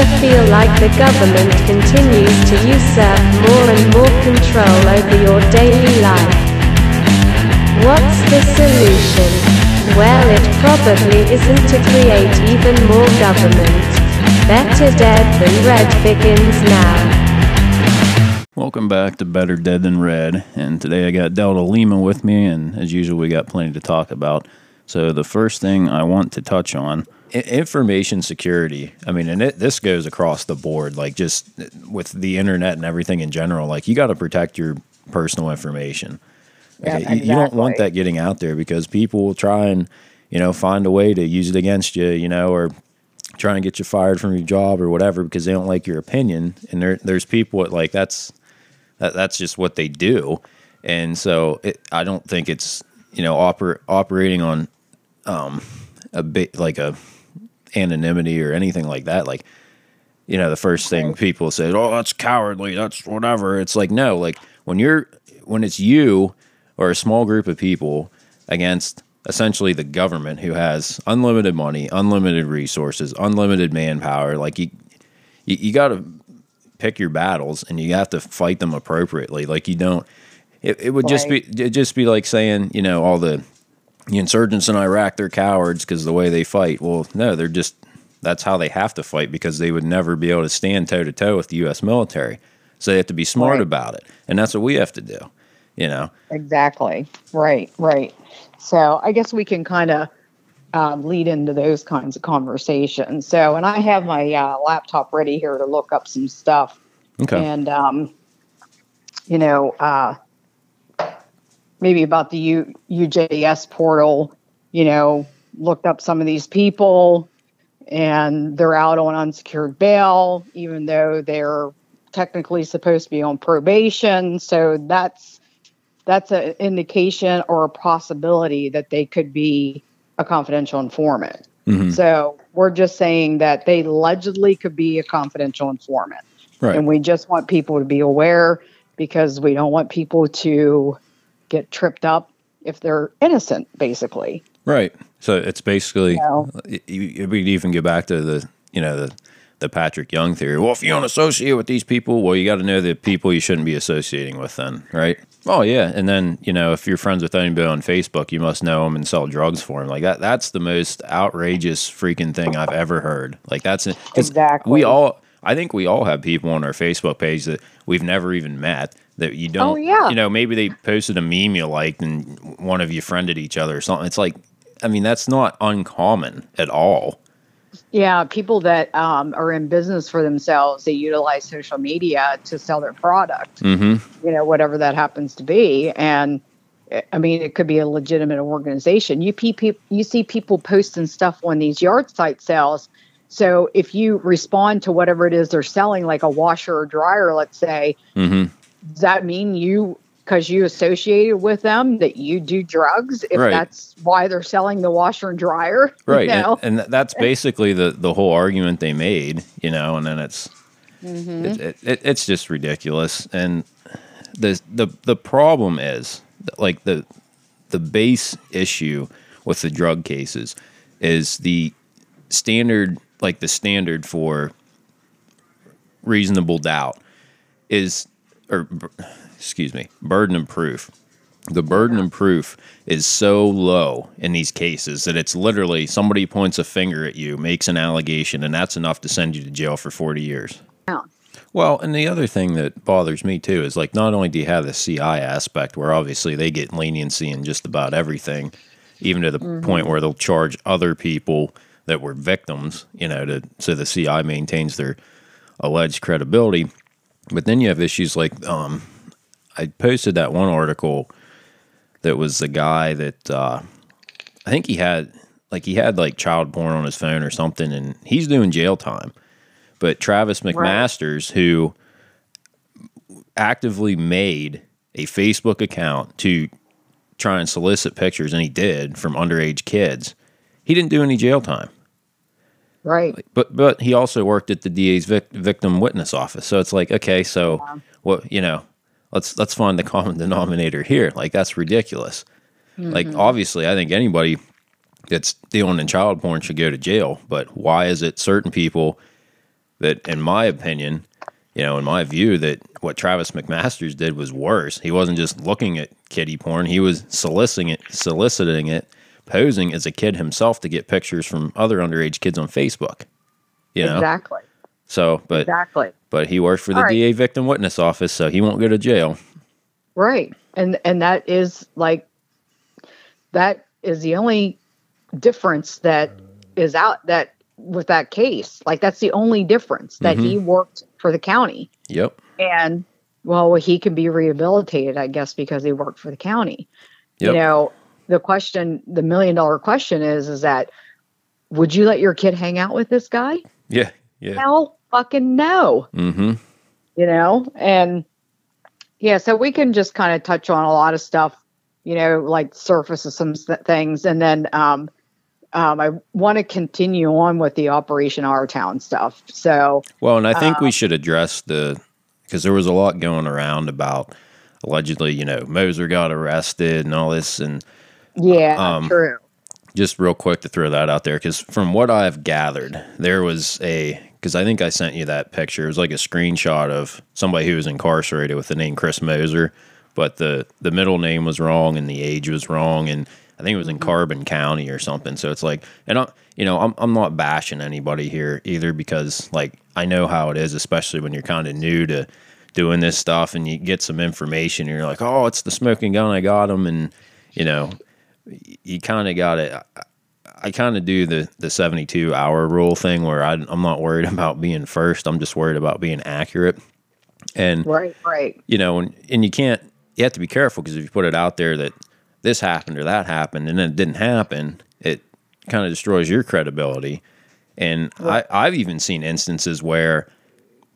ever feel like the government continues to usurp more and more control over your daily life? What's the solution? Well, it probably isn't to create even more government. Better Dead Than Red begins now. Welcome back to Better Dead Than Red. And today I got Delta Lima with me, and as usual, we got plenty to talk about. So, the first thing I want to touch on information security. I mean, and it, this goes across the board, like just uh, with the internet and everything in general. Like, you got to protect your personal information. Yeah, Okay, you, you don't want that getting out there because people will try and, you know, find a way to use it against you, you know, or try and get you fired from your job or whatever because they don't like your opinion. And there, there's people that like that's that, that's just what they do. And so it, I don't think it's you know oper, operating on um, a bit like a anonymity or anything like that. Like you know the first thing people say, oh that's cowardly, that's whatever. It's like no, like when you're when it's you or a small group of people against essentially the government who has unlimited money, unlimited resources, unlimited manpower. Like you, you, you got to pick your battles and you have to fight them appropriately. Like you don't. It, it would just be it just be like saying you know all the the insurgents in Iraq they're cowards because the way they fight. Well, no, they're just that's how they have to fight because they would never be able to stand toe to toe with the U.S. military. So they have to be smart Right. about it, and that's what we have to do. You know. Exactly. Right. Right. So I guess we can kind of um, lead into those kinds of conversations. So, and I have my uh, laptop ready here to look up some stuff. Okay. And, um, you know, uh, maybe about the U- UJS portal, you know, looked up some of these people and they're out on unsecured bail, even though they're technically supposed to be on probation. So that's that's an indication or a possibility that they could be a confidential informant. Mhm. So we're just saying that they allegedly could be a confidential informant. Right. And we just want people to be aware because we don't want people to get tripped up if they're innocent, basically. Right. So it's basically you, we could even get back to the you know the the Patrick Young theory. Well, if you don't associate with these people, well, you got to know the people you shouldn't be associating with. Then, right? Oh yeah, and then you know if you're friends with anybody on Facebook, you must know them and sell drugs for them. Like that. That's the most outrageous freaking thing I've ever heard. Like that's Exactly. We all. I think we all have people on our Facebook page that we've never even met that you don't. Oh, yeah. You know, maybe they posted a meme you liked and one of you friended each other or something. It's like, I mean, that's not uncommon at all. Yeah, people that um, are in business for themselves, they utilize social media to sell their product, Mm-hmm. you know, whatever that happens to be. And I mean, it could be a legitimate organization. You, pe- you see people posting stuff on these yard site sales. So if you respond to whatever it is they're selling, like a washer or dryer, let's say, Mm-hmm. Does that mean you because you associated with them that you do drugs if Right. that's why they're selling the washer and dryer you Right. know? And, and that's basically the, the whole argument they made, you know, and then it's, Mm-hmm. it, it, it, it's just ridiculous. And the, the, the problem is like the, the base issue with the drug cases is the standard, like the standard for reasonable doubt is, or excuse me, burden of proof. The burden of proof is so low in these cases that it's literally somebody points a finger at you, makes an allegation, and that's enough to send you to jail for 40 years. Well, and the other thing that bothers me too is like not only do you have the CI aspect where obviously they get leniency in just about everything, even to the mm-hmm. point where they'll charge other people that were victims, you know, to so the CI maintains their alleged credibility. But then you have issues like um, I posted that one article that was the guy that uh, I think he had like he had like child porn on his phone or something, and he's doing jail time. But Travis McMasters, who actively made a Facebook account to try and solicit pictures, and he did from underage kids, he didn't do any jail time. Right But but he also worked at the DA's vic- victim witness office. So it's like, okay, so what you know, let's let's find the common denominator here. Like that's ridiculous. Like mm-hmm. obviously, I think anybody that's dealing in child porn should go to jail. But why is it certain people that, in my opinion, you know, in my view, that what Travis McMasters did was worse. He wasn't just looking at kiddie porn; he was soliciting it, soliciting it, posing as a kid himself to get pictures from other underage kids on Facebook. You know, Exactly. so but Exactly. but he worked for the right. DA victim witness office, so he won't go to jail. Right. And and that is like that is the only difference that is out that with that case. Like that's the only difference that he Mm-hmm. worked for the county. Yep. And well, he can be rehabilitated, I guess, because he worked for the county. Yep. You know, the question, the million dollar question is, is that would you let your kid hang out with this guy? Yeah. Yeah. Hell fucking no. Mm-hmm. you know and yeah so we can just kind of touch on a lot of stuff you know like surface of some things and then um um, I want to continue on with the Operation Our Town stuff. So, Well, and I think we should address the because there was a lot going around about allegedly, you know, Moser got arrested and all this, and yeah, Um, true. just real quick to throw that out there because from what I've gathered, there was a because I think I sent you that picture. It was like a screenshot of somebody who was incarcerated with the name Chris Moser, but the the middle name was wrong and the age was wrong, and I think it was in Carbon County or something. So it's like, and I, you know, I'm I'm not bashing anybody here either because like I know how it is, especially when you're kind of new to doing this stuff and you get some information and you're like, oh, it's the smoking gun, I got him, and you know, you kind of got it. I kind of do the the 72 hour rule thing where I, I'm not worried about being first. I'm just worried about being accurate. And Right, right. you know, and, and you can't. You have to be careful because if you put it out there that this happened or that happened and then it didn't happen, it kind of destroys your credibility. And I, I've even seen instances where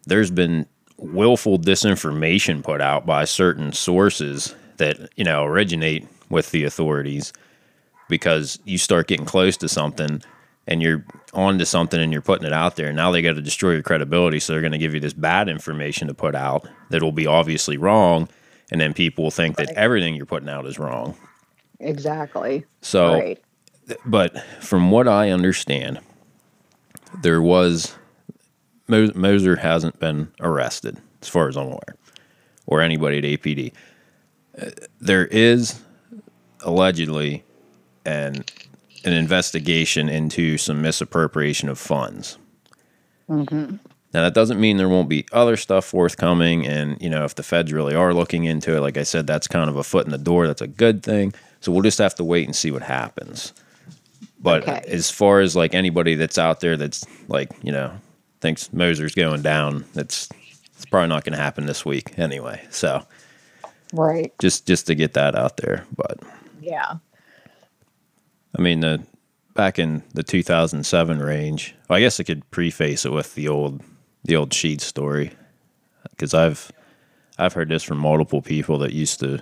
there's been willful disinformation put out by certain sources that you know originate with the authorities because you start getting close to something and you're on to something and you're putting it out there. Now they got to destroy your credibility. So they're going to give you this bad information to put out that will be obviously wrong. And then people will think that everything you're putting out is wrong. Exactly. So, right. but from what I understand, there was Moser hasn't been arrested, as far as I'm aware, or anybody at APD. Uh, there is allegedly an an investigation into some misappropriation of funds. Mm-hmm. Now that doesn't mean there won't be other stuff forthcoming, and you know if the feds really are looking into it, like I said, that's kind of a foot in the door. That's a good thing. So we'll just have to wait and see what happens. But Okay. as far as like anybody that's out there that's like you know thinks Moser's going down, that's it's probably not going to happen this week anyway. So Right. just just to get that out there, but Yeah. I mean, the back in the 2007 range, well, I guess I could preface it with the old the old sheet story because I've I've heard this from multiple people that used to,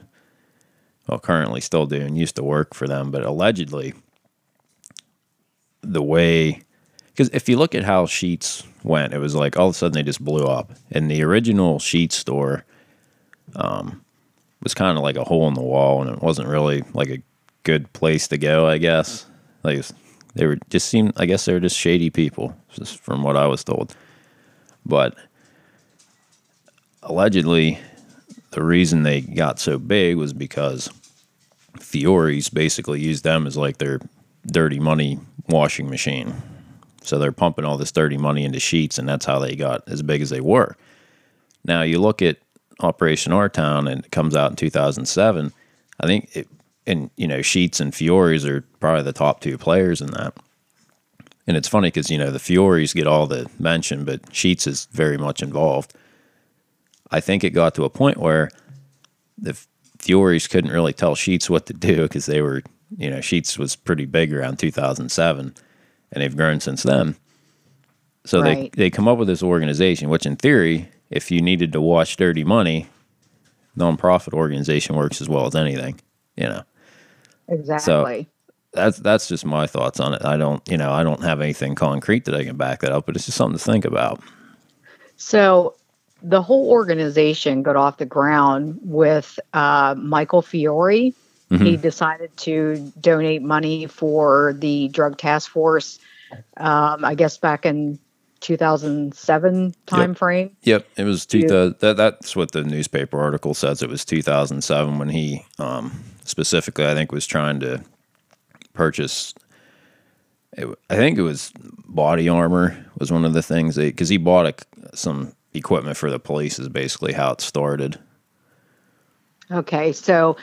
well, currently still do and used to work for them, but allegedly, the way because if you look at how Sheetz went, it was like all of a sudden they just blew up, and the original Sheetz store um, was kind of like a hole in the wall, and it wasn't really like a good place to go, I guess. Like they were just seemed, I guess they were just shady people, just from what I was told. But allegedly, the reason they got so big was because Fiore's basically used them as like their dirty money washing machine. So they're pumping all this dirty money into Sheetz, and that's how they got as big as they were. Now you look at Operation Our Town, and it comes out in 2007. I think it, and you know, Sheetz and Fiore's are probably the top two players in that. And it's funny because you know the Fiore's get all the mention, but Sheetz is very much involved. I think it got to a point where the Fiore's couldn't really tell Sheetz what to do because they were, you know, Sheetz was pretty big around 2007, and they've grown since then. So Right. they they come up with this organization, which in theory, if you needed to wash dirty money, nonprofit organization works as well as anything, you know. Exactly. So That's that's just my thoughts on it. I don't, you know, I don't have anything concrete that I can back that up, but it's just something to think about. So the whole organization got off the ground with uh, Michael Fiore. He decided to donate money for the drug task force. Um, I guess back in 2007 time Yep. frame. Yep, it was two thousand. That, that's what the newspaper article says. It was 2007 when he um, specifically, I think, was trying to purchase. It, I think it was body armor was one of the things because he bought a, some equipment for the police. Is basically how it started. Okay, so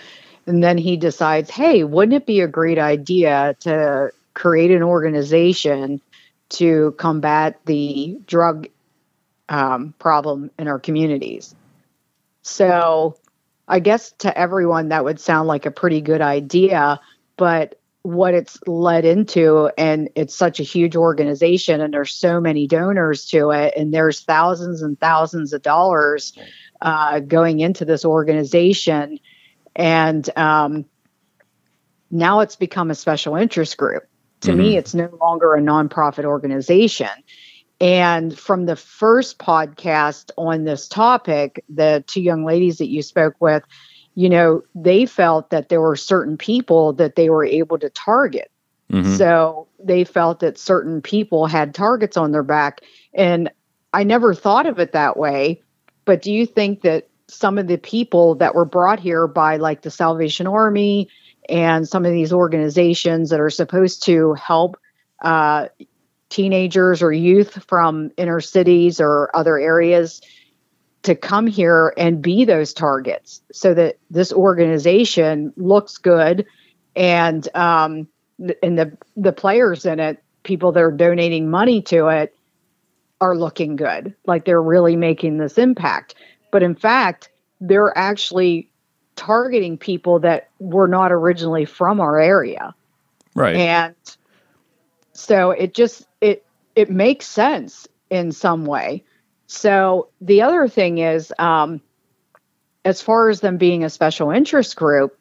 and then he decides, hey, wouldn't it be a great idea to create an organization to combat the drug um, problem in our communities? So I guess to everyone that would sound like a pretty good idea, but what it's led into and it's such a huge organization and there's so many donors to it and there's thousands and thousands of dollars uh, going into this organization. And um, now it's become a special interest group. To me it's no longer a nonprofit organization and from the first podcast on this topic the two young ladies that you spoke with you know they felt that there were certain people that they were able to target Mhm. so they felt that certain people had targets on their back. And I never thought of it that way. But do you think that some of the people that were brought here by like the Salvation Army and some of these organizations that are supposed to help uh, teenagers or youth from inner cities or other areas to come here and be those targets so that this organization looks good and um, and the the players in it, people that are donating money to it, are looking good. Like they're really making this impact. But in fact, they're actually targeting people that were not originally from our area. Right. And so it just it makes sense in some way. So the other thing is um as far as them being a special interest group,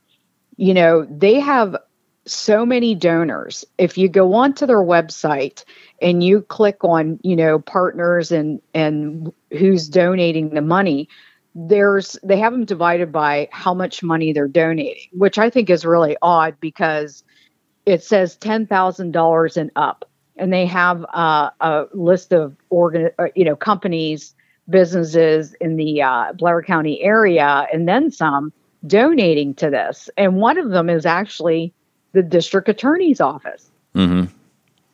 you know, they have so many donors. If you go onto their website and you click on, you know, partners and and who's donating the money, there's they have them divided by how much money they're donating, which I think is really odd because it says ten thousand dollars and up, and they have uh, a list of organ, uh, you know, companies, businesses in the uh, Blair County area, and then some donating to this. And one of them is actually the district attorney's office hmm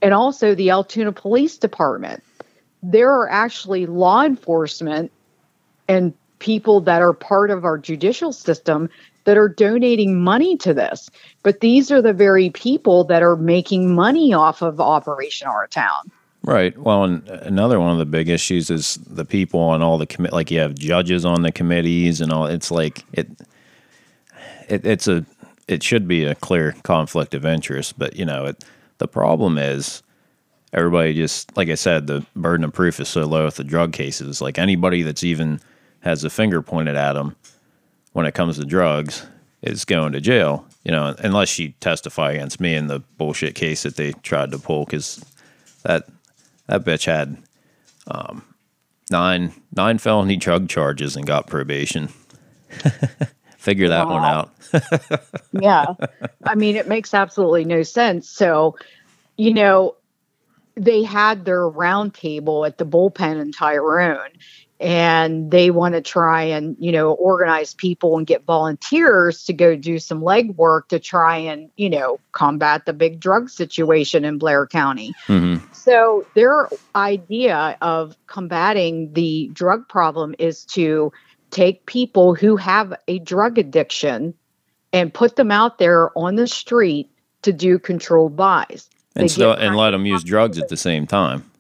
and also the Altoona Police Department. There are actually law enforcement and people that are part of our judicial system that are donating money to this. But these are the very people that are making money off of Operation Our Town. Right. Well, and another one of the big issues is the people on all the commit. Like you have judges on the committees and all. It's like it. It it's a. It should be a clear conflict of interest, but you know it. The problem is everybody just like I said, the burden of proof is so low with the drug cases. Like anybody that's even has a finger pointed at them when it comes to drugs is going to jail. You know, unless you testify against me in the bullshit case that they tried to pull, because that that bitch had um, nine nine felony drug charges and got probation. Figure that one out. yeah. I mean, it makes absolutely no sense. So, you know, they had their roundtable at the bullpen in Tyrone, and they want to try and, you know, organize people and get volunteers to go do some legwork to try and, you know, combat the big drug situation in Blair County. hmm So their idea of combating the drug problem is to take people who have a drug addiction and put them out there on the street to do controlled buys. And get and let them use drugs at the same time.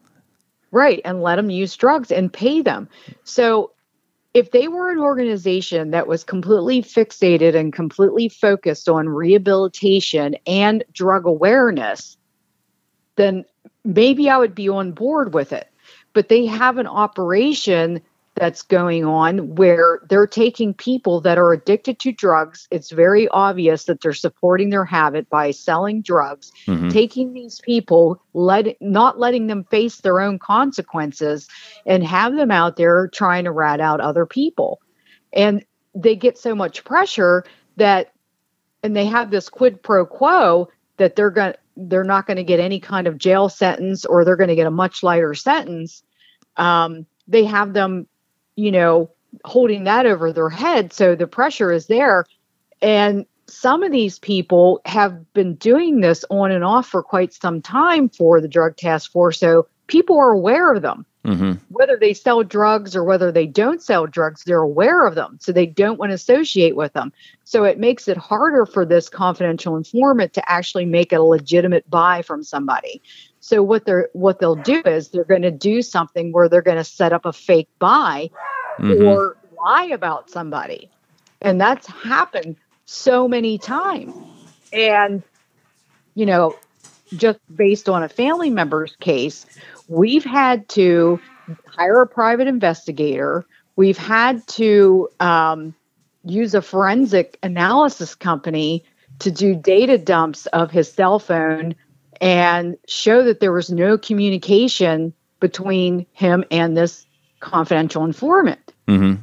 Right, and let them use drugs and pay them. So if they were an organization that was completely fixated and completely focused on rehabilitation and drug awareness, then maybe I would be on board with it. But they have an operation that's going on where they're taking people that are addicted to drugs. It's very obvious that they're supporting their habit by selling drugs Mhm. taking these people let not letting them face their own consequences and have them out there trying to rat out other people and they get so much pressure that and they have this quid pro quo that they're going they're not going to get any kind of jail sentence or they're going to get a much lighter sentence um, they have them, you know, holding that over their head. So the pressure is there. And some of these people have been doing this on and off for quite some time for the drug task force. So people are aware of them. Mm-hmm. Whether they sell drugs or whether they don't sell drugs, they're aware of them. So they don't want to associate with them. So it makes it harder for this confidential informant to actually make a legitimate buy from somebody. So what they're what they'll do is they're going to do something where they're going to set up a fake buy Mhm. or lie about somebody. And that's happened so many times. And, you know, just based on a family member's case, we've had to hire a private investigator. We've had to um, use a forensic analysis company to do data dumps of his cell phone and show that there was no communication between him and this confidential informant. Mm-hmm.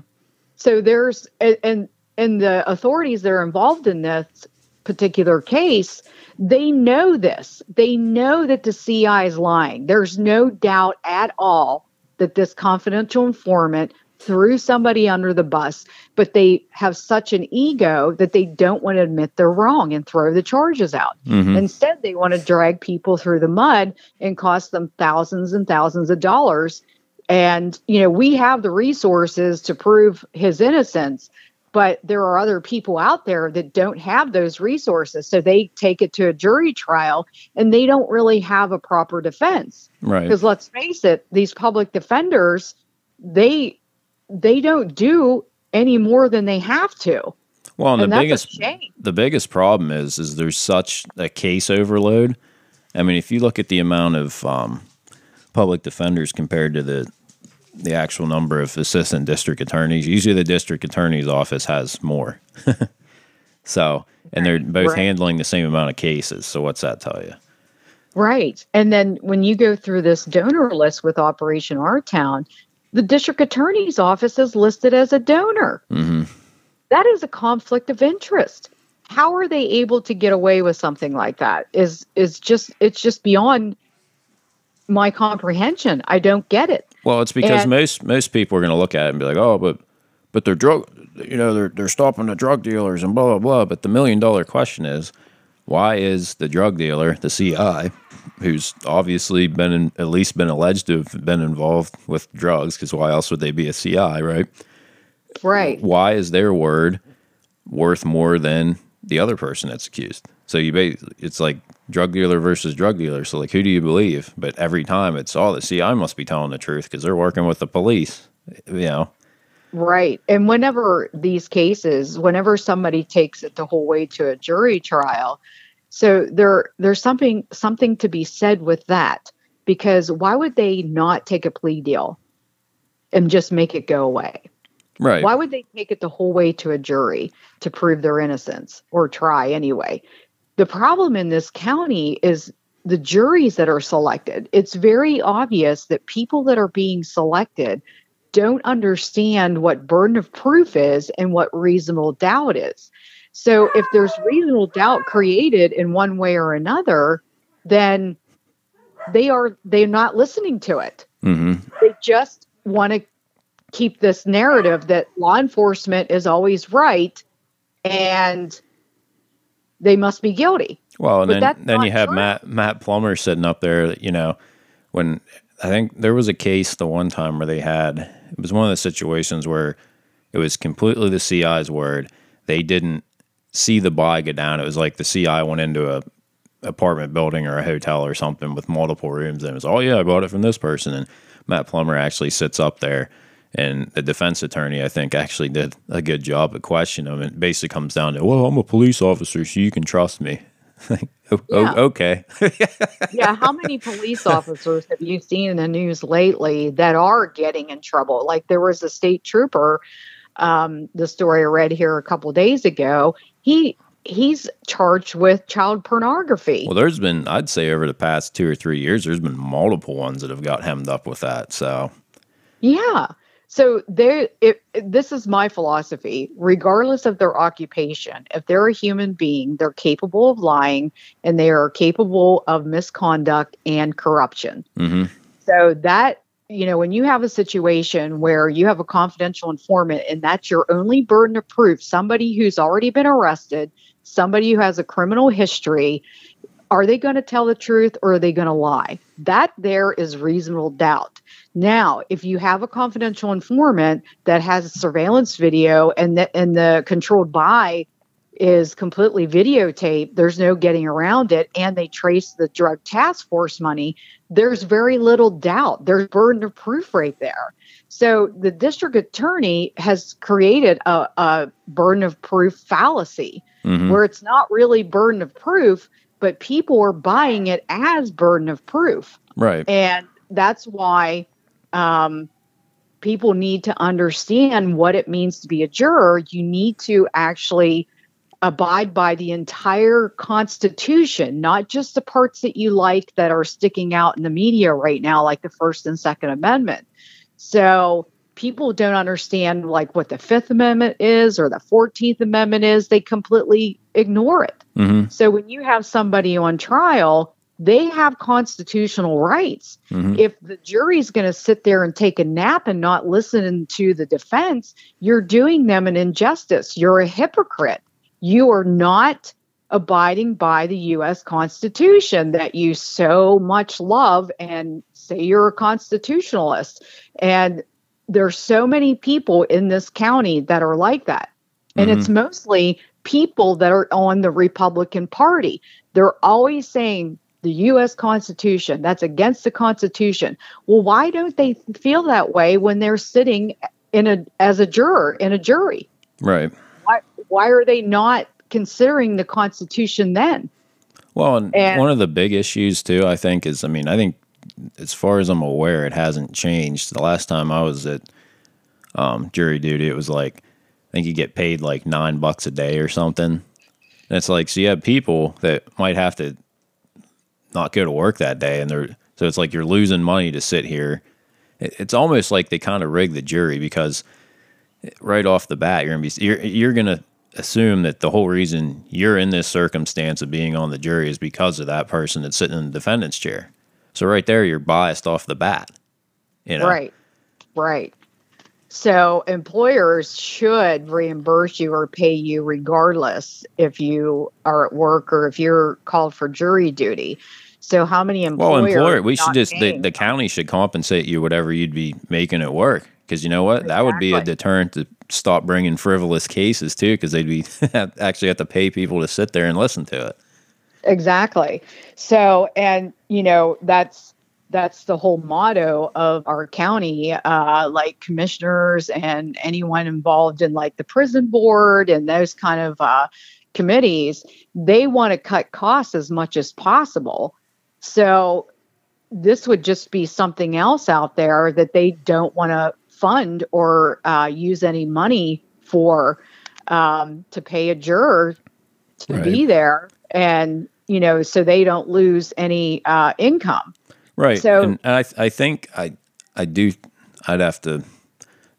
So there's and and, and the authorities that are involved in this particular case, they know this. They know that the CI is lying. There's no doubt at all that this confidential informant threw somebody under the bus, but they have such an ego that they don't want to admit they're wrong and throw the charges out. Mm-hmm. Instead, they want to drag people through the mud and cost them thousands and thousands of dollars. And, you know, we have the resources to prove his innocence, but there are other people out there that don't have those resources. So they take it to a jury trial and they don't really have a proper defense. Right. Because let's face it, these public defenders, they they don't do any more than they have to. Well, and, and the biggest the biggest problem is is there's such a case overload. I mean, if you look at the amount of um, public defenders compared to the the actual number of assistant district attorneys, usually the district attorney's office has more. so, and they're both Right. handling the same amount of cases. So, what's that tell you? Right. And then when you go through this donor list with Operation Our Town, the district attorney's office is listed as a donor. Mm-hmm. That is a conflict of interest. How are they able to get away with something like that? Is is just it's just beyond my comprehension. I don't get it. Well, it's because And- most most people are going to look at it and be like, "Oh, but but they're drug, you know, they're they're stopping the drug dealers and blah blah blah." But the million dollar question is, why is the drug dealer, the CI, who's obviously been in, at least been alleged to have been involved with drugs, because why else would they be a CI, right? Right. Why is their word worth more than the other person that's accused? So you ba- it's like drug dealer versus drug dealer. So like, who do you believe? But every time it's all the CI must be telling the truth because they're working with the police. You know, Right. And whenever these cases, whenever somebody takes it the whole way to a jury trial, so there there's something something to be said with that because why would they not take a plea deal and just make it go away? right? Why would they take it the whole way to a jury to prove their innocence or try anyway? The problem in this county is the juries that are selected. It's very obvious that people that are being selected don't understand what burden of proof is and what reasonable doubt is. So if there's reasonable doubt created in one way or another, then they are they're not listening to it hmm they just want to keep this narrative that law enforcement is always right and they must be guilty. Well, and But then then you have true. Matt Matt Plummer sitting up there. You know, when I think there was a case the one time where they had it was one of the situations where it was completely the CI's word. They didn't see the buy go down. It was like the CI went into a apartment building or a hotel or something with multiple rooms, and it was oh yeah, I bought it from this person. And Matt Plummer actually sits up there. And the defense attorney, I think, actually did a good job of questioning him. It basically comes down to, well, I'm a police officer, so you can trust me. Like, oh, oh, Yeah. okay. yeah, how many police officers have you seen in the news lately that are getting in trouble? Like there was a state trooper, um, the story I read here a couple days ago. He he's charged with child pornography. Well, there's been, I'd say, over the past two or three years, there's been multiple ones that have got hemmed up with that. So, Yeah. So there it, this is my philosophy regardless of their occupation if they're a human being they're capable of lying and they are capable of misconduct and corruption. hmm So that you know, when you have a situation where you have a confidential informant and that's your only burden of proof, somebody who's already been arrested, somebody who has a criminal history, are they going to tell the truth or are they going to lie? That there is reasonable doubt. Now, if you have a confidential informant that has surveillance video and the, and the controlled buy is completely videotaped, there's no getting around it, and they trace the drug task force money, there's very little doubt. There's burden of proof right there. So the district attorney has created a, a burden of proof fallacy mm-hmm. where it's not really burden of proof, but people are buying it as burden of proof. Right. And that's why um, people need to understand what it means to be a juror. You need to actually abide by the entire Constitution, not just the parts that you like that are sticking out in the media right now, like the First and Second Amendment. So people don't understand like what the Fifth Amendment is or the Fourteenth Amendment is. They completely ignore it. Mm-hmm. So when you have somebody on trial, they have constitutional rights. Mm-hmm. If the jury's going to sit there and take a nap and not listen to the defense, you're doing them an injustice. You're a hypocrite you are not abiding by the US Constitution that you so much love and say you're a constitutionalist. And there's so many people in this county that are like that. And mm-hmm. it's mostly people that are on the Republican Party. They're always saying the US Constitution, that's against the Constitution. Well, why don't they feel that way when they're sitting in a as a juror in a jury? Right why are they not considering the Constitution then? Well, and, and one of the big issues too, I think, is I mean, I think as far as I'm aware, it hasn't changed. The last time I was at um, jury duty, it was like I think you get paid like nine bucks a day or something. And it's like so you have people that might have to not go to work that day, and they're so it's like you're losing money to sit here. It's almost like they kind of rig the jury because right off the bat you're gonna be you're you're gonna assume that the whole reason you're in this circumstance of being on the jury is because of that person that's sitting in the defendant's chair. So right there, you're biased off the bat. You know? Right, right. So employers should reimburse you or pay you regardless if you are at work or if you're called for jury duty. So how many employers? Well, employer, we should just the, the county should compensate you whatever you'd be making at work because you know what, exactly. that would be a deterrent to stop bringing frivolous cases too, because they'd be actually have to pay people to sit there and listen to it. Exactly. So, and you know, that's that's the whole motto of our county. Uh, like commissioners and anyone involved in like the prison board and those kind of uh, committees, they want to cut costs as much as possible. So this would just be something else out there that they don't want to fund or uh, use any money for um, to pay a juror to right. be there and you know so they don't lose any uh, income. Right. So and I, I think i i do i'd have to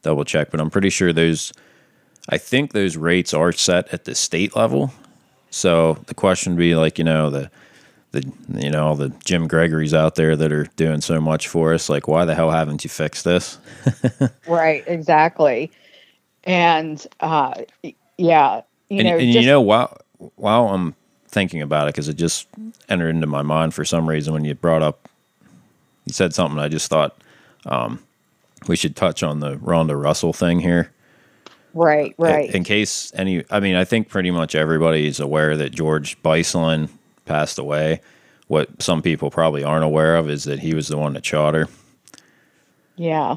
double check but i'm pretty sure those i think those rates are set at the state level. So the question would be like you know the the you know all the Jim Gregory's out there that are doing so much for us. Like, why the hell haven't you fixed this? right, exactly. And uh, yeah, you and, know, and just, you know, while while I'm thinking about it, because it just entered into my mind for some reason when you brought up, you said something. I just thought um, we should touch on the Ronda Russell thing here. Right, right. In, in case any, I mean, I think pretty much everybody is aware that George Beislein passed away. What some people probably aren't aware of is that he was the one to charter. Yeah.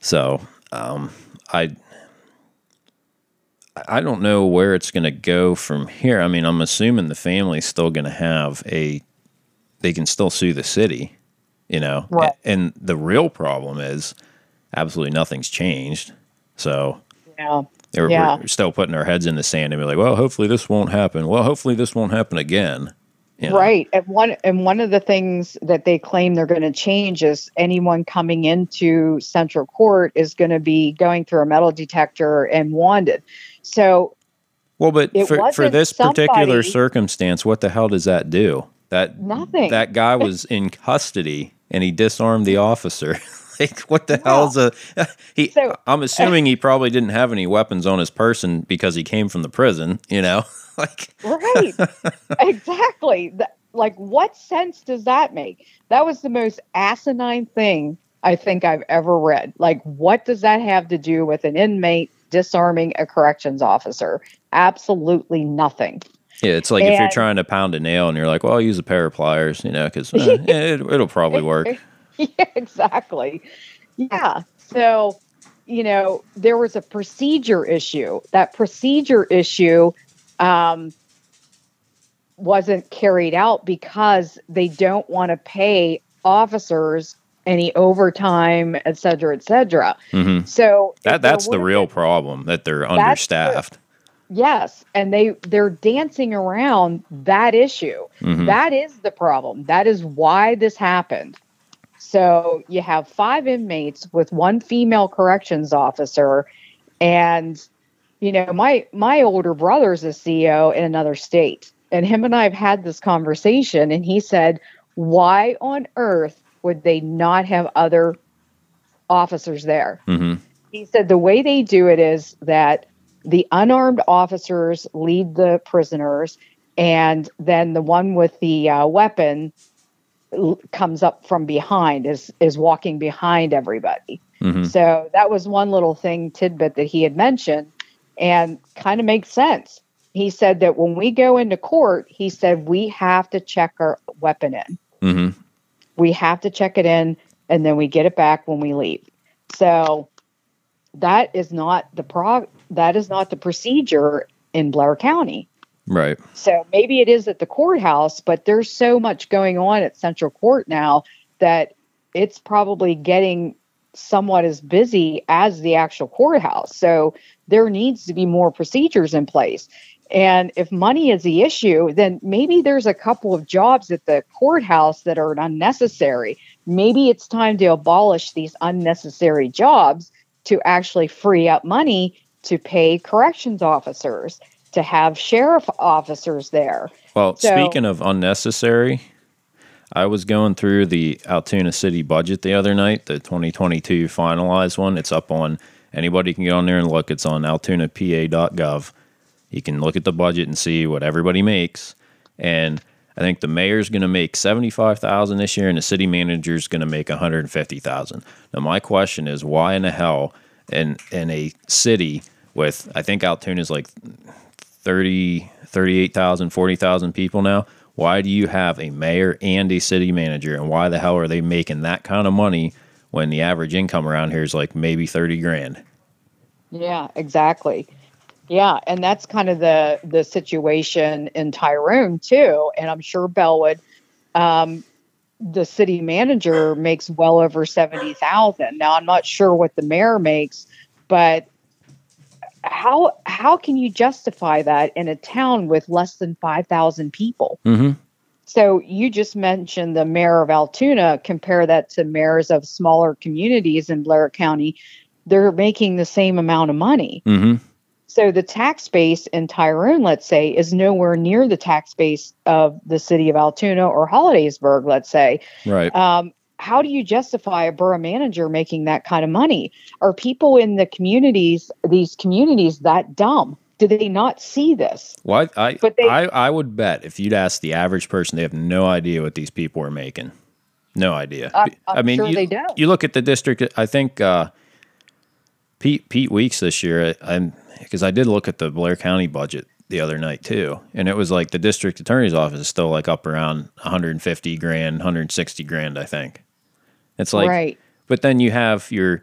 So um, I I don't know where it's going to go from here. I mean, I'm assuming the family's still going to have a they can still sue the city, you know. Right. And the real problem is absolutely nothing's changed. So yeah. We're, yeah. we're still putting our heads in the sand and be like, well, hopefully this won't happen. Well, hopefully this won't happen again. You know? Right. And one and one of the things that they claim they're going to change is anyone coming into central court is going to be going through a metal detector and wanted. So Well, but for, for this somebody, particular circumstance, what the hell does that do? That nothing. That guy was in custody and he disarmed the officer. like, what the hell is a he? So- I'm uh, assuming he probably didn't have any weapons on his person because he came from the prison. You know, like Right. exactly. Th- like, what sense does that make? That was the most asinine thing I think I've ever read. Like, what does that have to do with an inmate disarming a corrections officer? Absolutely nothing. yeah, it's like if you're trying to pound a nail and you're like, well, I'll use a pair of pliers. You know, because uh, it, it'll probably work. yeah, exactly. Yeah. So, you know, there was a procedure issue. That procedure issue um, wasn't carried out because they don't want to pay officers any overtime, et cetera, et cetera. hmm So that that's the real been- problem that they're the- understaffed. Yes, and they they're dancing around that issue. Mhm. That is the problem. That is why this happened. So you have five inmates with one female corrections officer, and you know my my older brother's a CEO in another state, and him and I have had this conversation, and he said, "Why on earth would they not have other officers there?" hmm he said the way they do it is that the unarmed officers lead the prisoners and then the one with the uh, weapon comes up from behind is is walking behind everybody. Hmm so that was one little thing tidbit that he had mentioned and kind of makes sense. He said that when we go into court he said we have to check our weapon in. Hmm we have to check it in and then we get it back when we leave. So that is not the pro that is not the procedure in blair county Right. so maybe it is at the courthouse but there's so much going on at central court now that it's probably getting somewhat as busy as the actual courthouse. So there needs to be more procedures in place. And if money is the issue then maybe there's a couple of jobs at the courthouse that are unnecessary. Maybe it's time to abolish these unnecessary jobs to actually free up money to pay corrections officers to have sheriff officers there Well, So- speaking of unnecessary, I was going through the Altoona City budget the other night, the 2022 finalized one. It's up on anybody can get on there and look. It's on altoonapa.gov. You can look at the budget and see what everybody makes. And I think the mayor's going to make 75,000 this year and the city manager's going to make 150,000. Now my question is why in the hell in in a city with I think Altoona is like 30, 38,000, 40,000 people now. Why do you have a mayor and a city manager? And why the hell are they making that kind of money when the average income around here is like maybe 30 grand? Yeah, exactly. Yeah, and that's kind of the the situation in Tyrone too, and I'm sure Bellwood. Um, the city manager makes well over seventy thousand. Now I'm not sure what the mayor makes, but how how can you justify that in a town with less than five thousand people? Mm-hmm. So you just mentioned the mayor of Altoona. Compare that to mayors of smaller communities in Blair County. They're making the same amount of money. Mm-hmm. So the tax base in Tyrone, let's say, is nowhere near the tax base of the city of Altoona or Hollidaysburg, let's say. Right. Um, how do you justify a borough manager making that kind of money? Are people in the communities, these communities, that dumb? Do they not see this? Well, I, I, But they- I, I would bet if you'd ask the average person, they have no idea what these people are making. No idea. I'm- I mean, sure you, you look at the district. I think uh, Pete Pete Weeks this year. I'm because I did look at the Blair County budget the other night too, and it was like the district attorney's office is still like up around 150 grand, 160 grand. I think it's like, right. but then you have your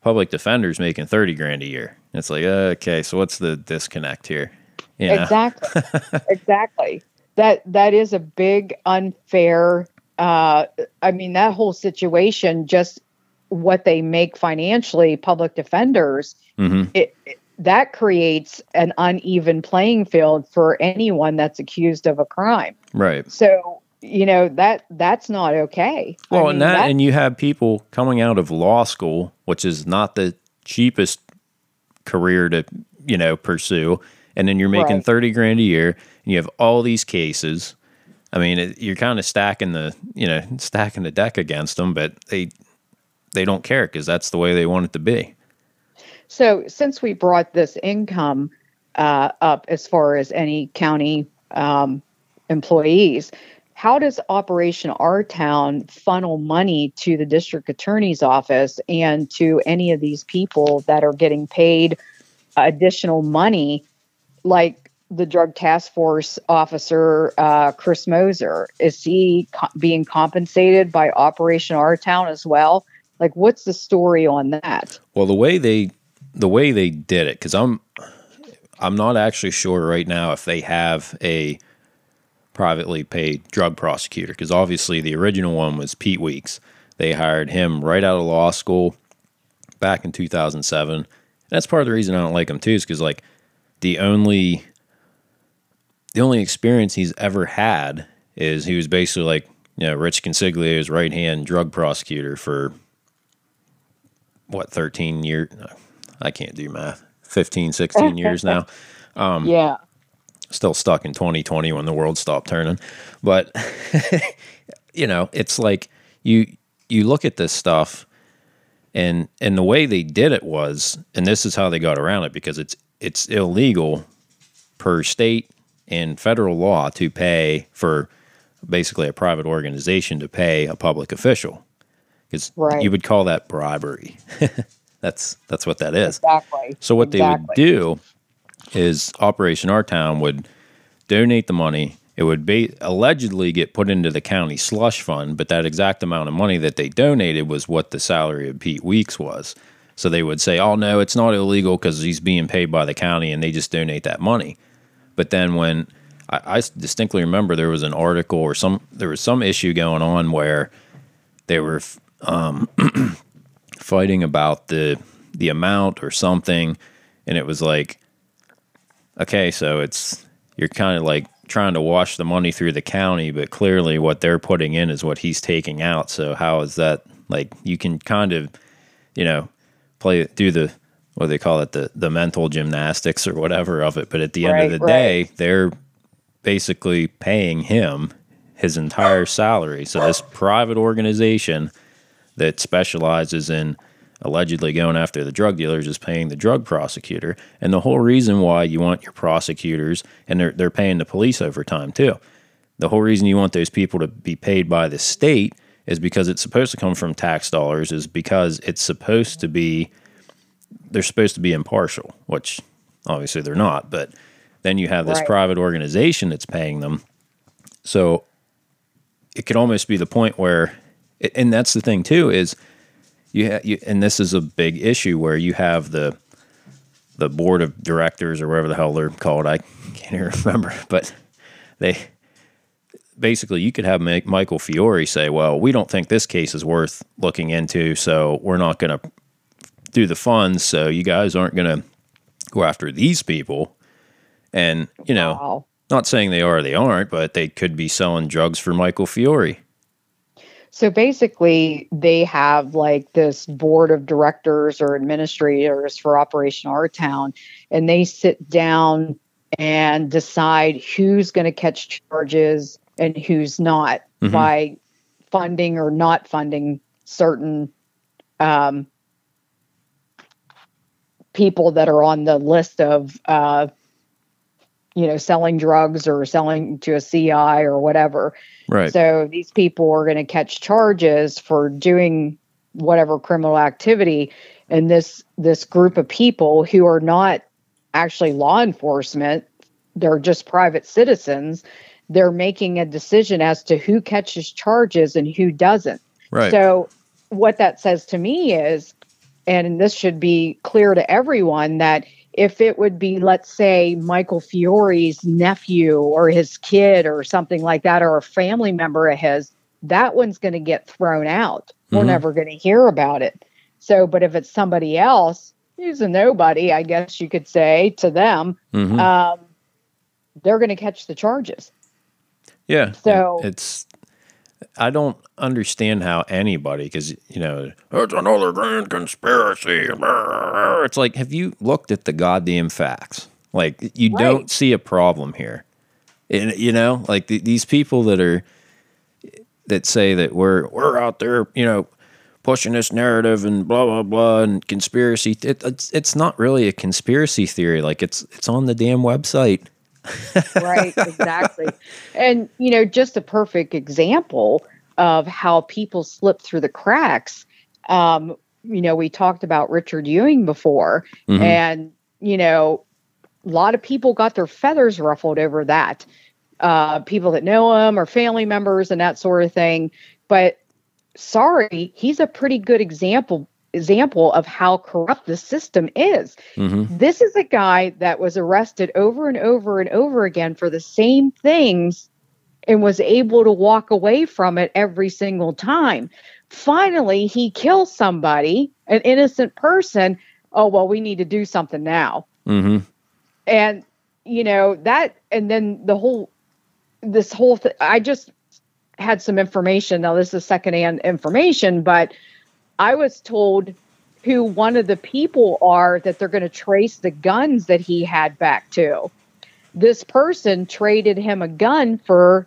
public defenders making 30 grand a year. It's like, okay, so what's the disconnect here? You know? Exactly. exactly. That that is a big unfair uh I mean that whole situation just what they make financially public defenders Mhm. it, it- that creates an uneven playing field for anyone that's accused of a crime. Right. So, you know, that that's not okay. I Well, mean, and that, and you have people coming out of law school, which is not the cheapest career to you know pursue, and then you're making Right. thirty grand a year, and you have all these cases. I mean, it, you're kind of stacking the you know stacking the deck against them, but they they don't care because that's the way they want it to be. So, since we brought this income uh, up as far as any county um, employees, how does Operation Our Town funnel money to the district attorney's office and to any of these people that are getting paid additional money, like the drug task force officer uh, Chris Moser? Is he co- being compensated by Operation Our Town as well? Like, what's the story on that? Well, the way they the way they did it, because I'm I'm not actually sure right now if they have a privately paid drug prosecutor because obviously the original one was Pete Weeks. They hired him right out of law school back in 2007. That's part of the reason I don't like him too, is because like the only the only experience he's ever had is he was basically like you know Rich Consiglio's right hand drug prosecutor for what 13 years. I can't do math. 15, 16 years now. Um, yeah. Still stuck in 2020 when the world stopped turning. But, you know, it's like you you look at this stuff and and the way they did it was and this is how they got around it because it's it's illegal per state and federal law to pay for basically a private organization to pay a public official because Right. you would call that bribery that's that's what that is Exactly. so what they would do is Operation Our Town would donate the money. It would be allegedly get put into the county slush fund, but that exact amount of money that they donated was what the salary of Pete Weeks was. So they would say, "Oh no, it's not illegal because he's being paid by the county," and they just donate that money. But then when I, I distinctly remember there was an article or some there was some issue going on where they were um, fighting about the the amount or something, and it was like, okay, so it's you're kind of like trying to wash the money through the county, but clearly what they're putting in is what he's taking out. So how is that like? You can kind of, you know, play do the what do they call it the the mental gymnastics or whatever of it, but at the end of the right. day, they're basically paying him his entire salary. So this private organization that specializes in allegedly going after the drug dealers is paying the drug prosecutor. And the whole reason why you want your prosecutors and they're they're paying the police overtime too. The whole reason you want those people to be paid by the state is because it's supposed to come from tax dollars, is because it's supposed to be they're supposed to be impartial, which obviously they're not, but then you have this Right. private organization that's paying them. So it could almost be the point where and that's the thing too is you, ha- you and this is a big issue where you have the the board of directors or whatever the hell they're called I can't even remember but they basically you could have Mi- Michael Fiore say well we don't think this case is worth looking into so we're not going to do the funds so you guys aren't going to go after these people and you know Wow. not saying they are or they aren't but they could be selling drugs for Michael Fiore So basically, they have like this board of directors or administrators for Operation Our Town, and they sit down and decide who's going to catch charges and who's not Mhm. by funding or not funding certain um, people that are on the list of, uh, you know, selling drugs or selling to a CI or whatever. right So these people are going to catch charges for doing whatever criminal activity, and this this group of people who are not actually law enforcement, they're just private citizens. They're making a decision as to who catches charges and who doesn't. right So what that says to me is, and this should be clear to everyone, that if it would be, let's say, Michael Fiore's nephew or his kid or something like that, or a family member of his, that one's going to get thrown out. We're Mhm. never going to hear about it. So, but if it's somebody else, who's a nobody, I guess you could say to them, Mhm. um, they're going to catch the charges. Yeah. So- it's I don't understand how anybody because you know it's another grand conspiracy. It's like, have you looked at the goddamn facts? Like, you Right. don't see a problem here. And you know, like th- these people that are that say that we're we're out there, you know, pushing this narrative and blah blah blah and conspiracy. It, it's it's not really a conspiracy theory. Like it's it's on the damn website. Right, exactly. And you know, just a perfect example of how people slip through the cracks. Um, you know, we talked about Richard Ewing before, Mhm. and you know, a lot of people got their feathers ruffled over that. Uh, people that know him or family members and that sort of thing. But sorry, he's a pretty good example example of how corrupt the system is. hmm This is a guy that was arrested over and over and over again for the same things and was able to walk away from it every single time. Finally, he kills somebody, an innocent person. Oh, well, we need to do something now. hmm And, you know, that, and then the whole, this whole thing, I just had some information. Now, this is secondhand information, but I was told who one of the people are that they're going to trace the guns that he had back to. This person traded him a gun for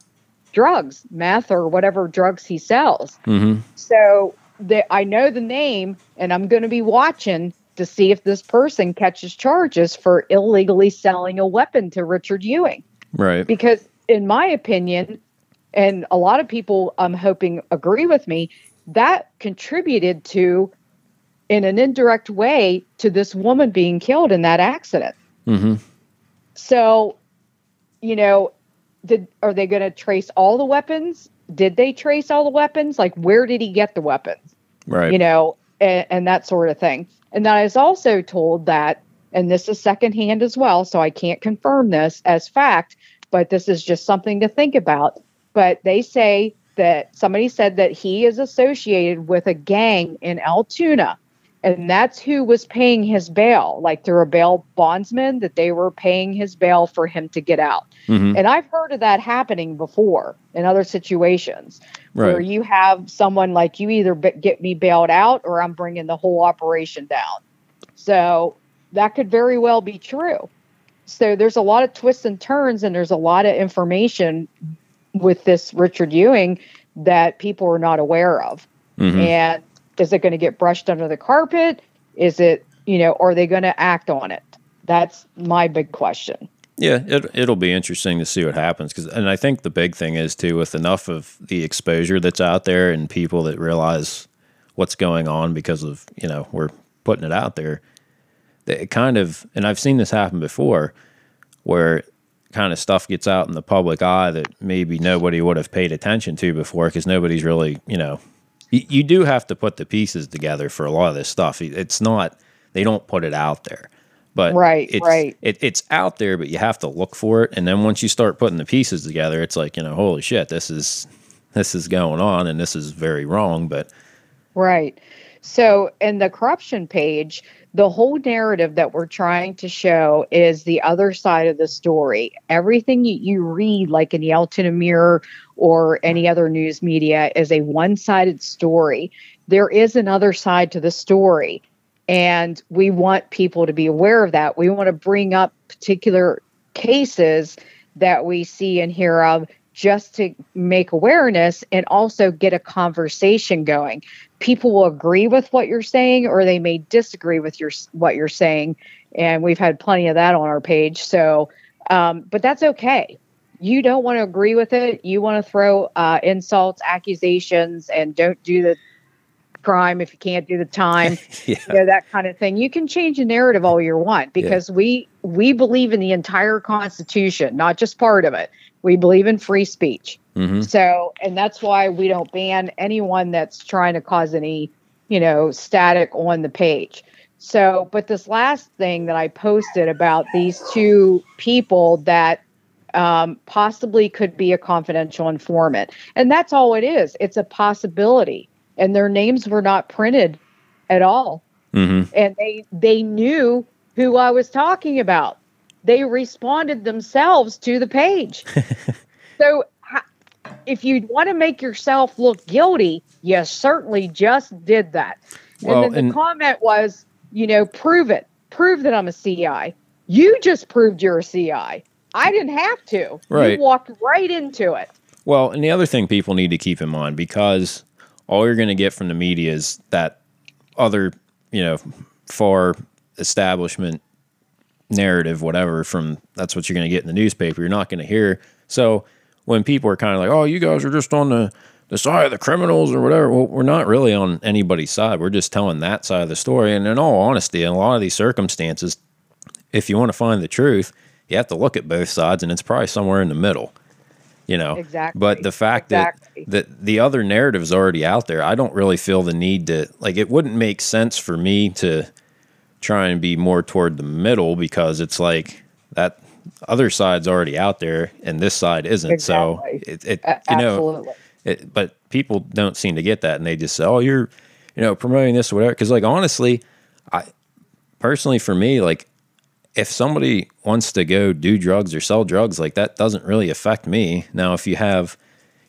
drugs, meth or whatever drugs he sells. hmm So the, I know the name, and I'm going to be watching to see if this person catches charges for illegally selling a weapon to Richard Ewing Right. because in my opinion and a lot of people i'm hoping agree with me that contributed to in an indirect way to this woman being killed in that accident hmm so you know did are they going to trace all the weapons did they trace all the weapons like where did he get the weapons Right. you know, and, and that sort of thing. And then I was also told that, and this is secondhand as well, so I can't confirm this as fact, but this is just something to think about. But they say that somebody said that he is associated with a gang in Altoona, and that's who was paying his bail, like through a bail bondsman, that they were paying his bail for him to get out. hmm And I've heard of that happening before in other situations where you have someone like you either get me bailed out or I'm bringing the whole operation down. So that could very well be true. So there's a lot of twists and turns, and there's a lot of information with this Richard Ewing that people are not aware of. hmm And is it going to get brushed under the carpet? Is it, you know, are they going to act on it? That's my big question. Yeah, it, it'll be interesting to see what happens because, and I think the big thing is too, with enough of the exposure that's out there and people that realize what's going on because of you know we're putting it out there, that it kind of, and I've seen this happen before, where kind of stuff gets out in the public eye that maybe nobody would have paid attention to before because nobody's really, you know, you, you do have to put the pieces together for a lot of this stuff. It's not they don't put it out there, but Right, it's, right. It, it's out there, but you have to look for it. And then once you start putting the pieces together, it's like you know, holy shit, this is this is going on, and this is very wrong. But Right. So, in the corruption page, the whole narrative that we're trying to show is the other side of the story. Everything you, you read, like in the Altoona Mirror or any other news media, is a one sided story. There is another side to the story. And we want people to be aware of that. We want to bring up particular cases that we see and hear of just to make awareness and also get a conversation going. People will agree with what you're saying or they may disagree with your what you're saying and we've had plenty of that on our page. So um, but that's okay. You don't want to agree with it. You want to throw uh, insults, accusations, and don't do the crime if you can't do the time yeah, you know that kind of thing you can change the narrative all you want because we we believe in the entire constitution not just part of it we believe in free speech. Hmm so and that's why we don't ban anyone that's trying to cause any you know static on the page. So but this last thing that i posted about these two people that um, possibly could be a confidential informant and that's all it is. It's a possibility and their names were not printed at all. Hmm and they they knew who I was talking about. They responded themselves to the page. so if you want to make yourself look guilty, you certainly just did that. Well, and then and- the comment was, you know, prove it. Prove that I'm a CI. You just proved you're a CI. I didn't have to. Right. You walked right into it. Well, and the other thing people need to keep in mind because all you're going to get from the media is that other, you know, far establishment narrative, whatever. From that's what you're going to get in the newspaper. You're not going to hear. So when people are kind of like, "Oh, you guys are just on the the side of the criminals or whatever," well, we're not really on anybody's side. We're just telling that side of the story. And in all honesty, in a lot of these circumstances, if you want to find the truth, you have to look at both sides, and it's probably somewhere in the middle. You know, Exactly. But the fact Exactly. that that the other narrative's already out there, I don't really feel the need to like. It wouldn't make sense for me to try and be more toward the middle because it's like that other side's already out there and this side isn't. Exactly. So it, it you know, it, but people don't seem to get that, and they just say, "Oh, you're, you know, promoting this or whatever." Because, like, honestly, I personally, for me, like, if somebody wants to go do drugs or sell drugs, like that doesn't really affect me. Now, if you have,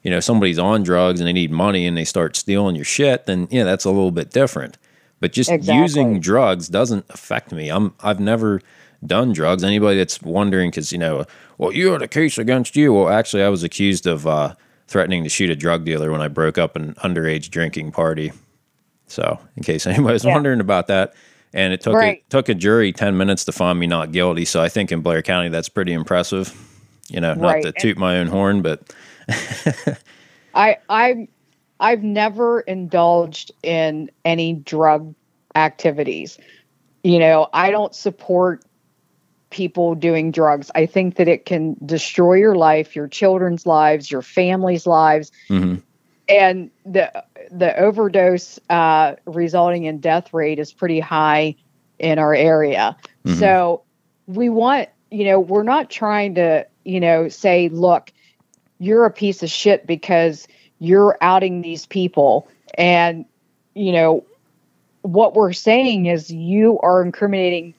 you know, somebody's on drugs and they need money and they start stealing your shit, then yeah, that's a little bit different. But just Exactly. using drugs doesn't affect me. I'm I've never done drugs. Anybody that's wondering, because you know, well, you had a case against you. Well, actually, I was accused of uh, threatening to shoot a drug dealer when I broke up an underage drinking party. So, in case anybody's Yeah. wondering about that, and it took Right. it took a jury ten minutes to find me not guilty. So, I think in Blair County, that's pretty impressive. You know, not Right. to toot my own horn, but I I I've never indulged in any drug activities. You know, I don't support people doing drugs. I think that it can destroy your life, your children's lives, your family's lives, Mhm. and the the overdose uh, resulting in death rate is pretty high in our area. Mhm. So we want, you know, we're not trying to, you know, say, look, you're a piece of shit because you're outing these people. And you know what we're saying is you are incriminating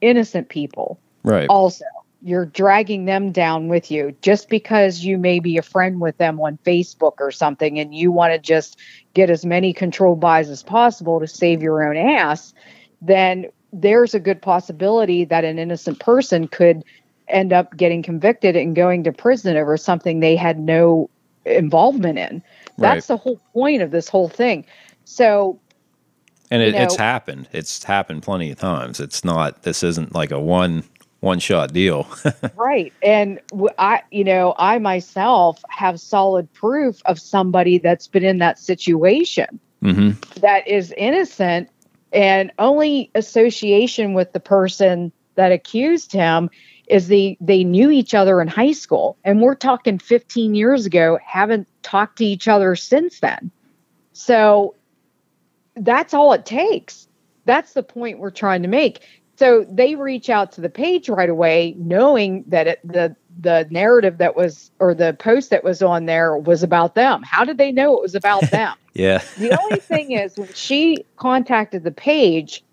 innocent people right, also. You're dragging them down with you just because you may be a friend with them on Facebook or something and you want to just get as many control buys as possible to save your own ass then there's a good possibility that an innocent person could end up getting convicted and going to prison over something they had no involvement in that's the whole point of this whole thing so and you it, it's happened. It's happened plenty of times. It's not. This isn't like a one one shot deal. right and w- i you know i myself have solid proof of somebody that's been in that situation hmm that is innocent and only association with the person that accused him is they they knew each other in high school. And we're talking 15 years ago haven't talked to each other since then. So that's all it takes. That's the point we're trying to make. So they reach out to the page right away knowing that it, the the narrative that was or the post that was on there was about them. How did they know it was about them? Yeah. the only thing is when she contacted the page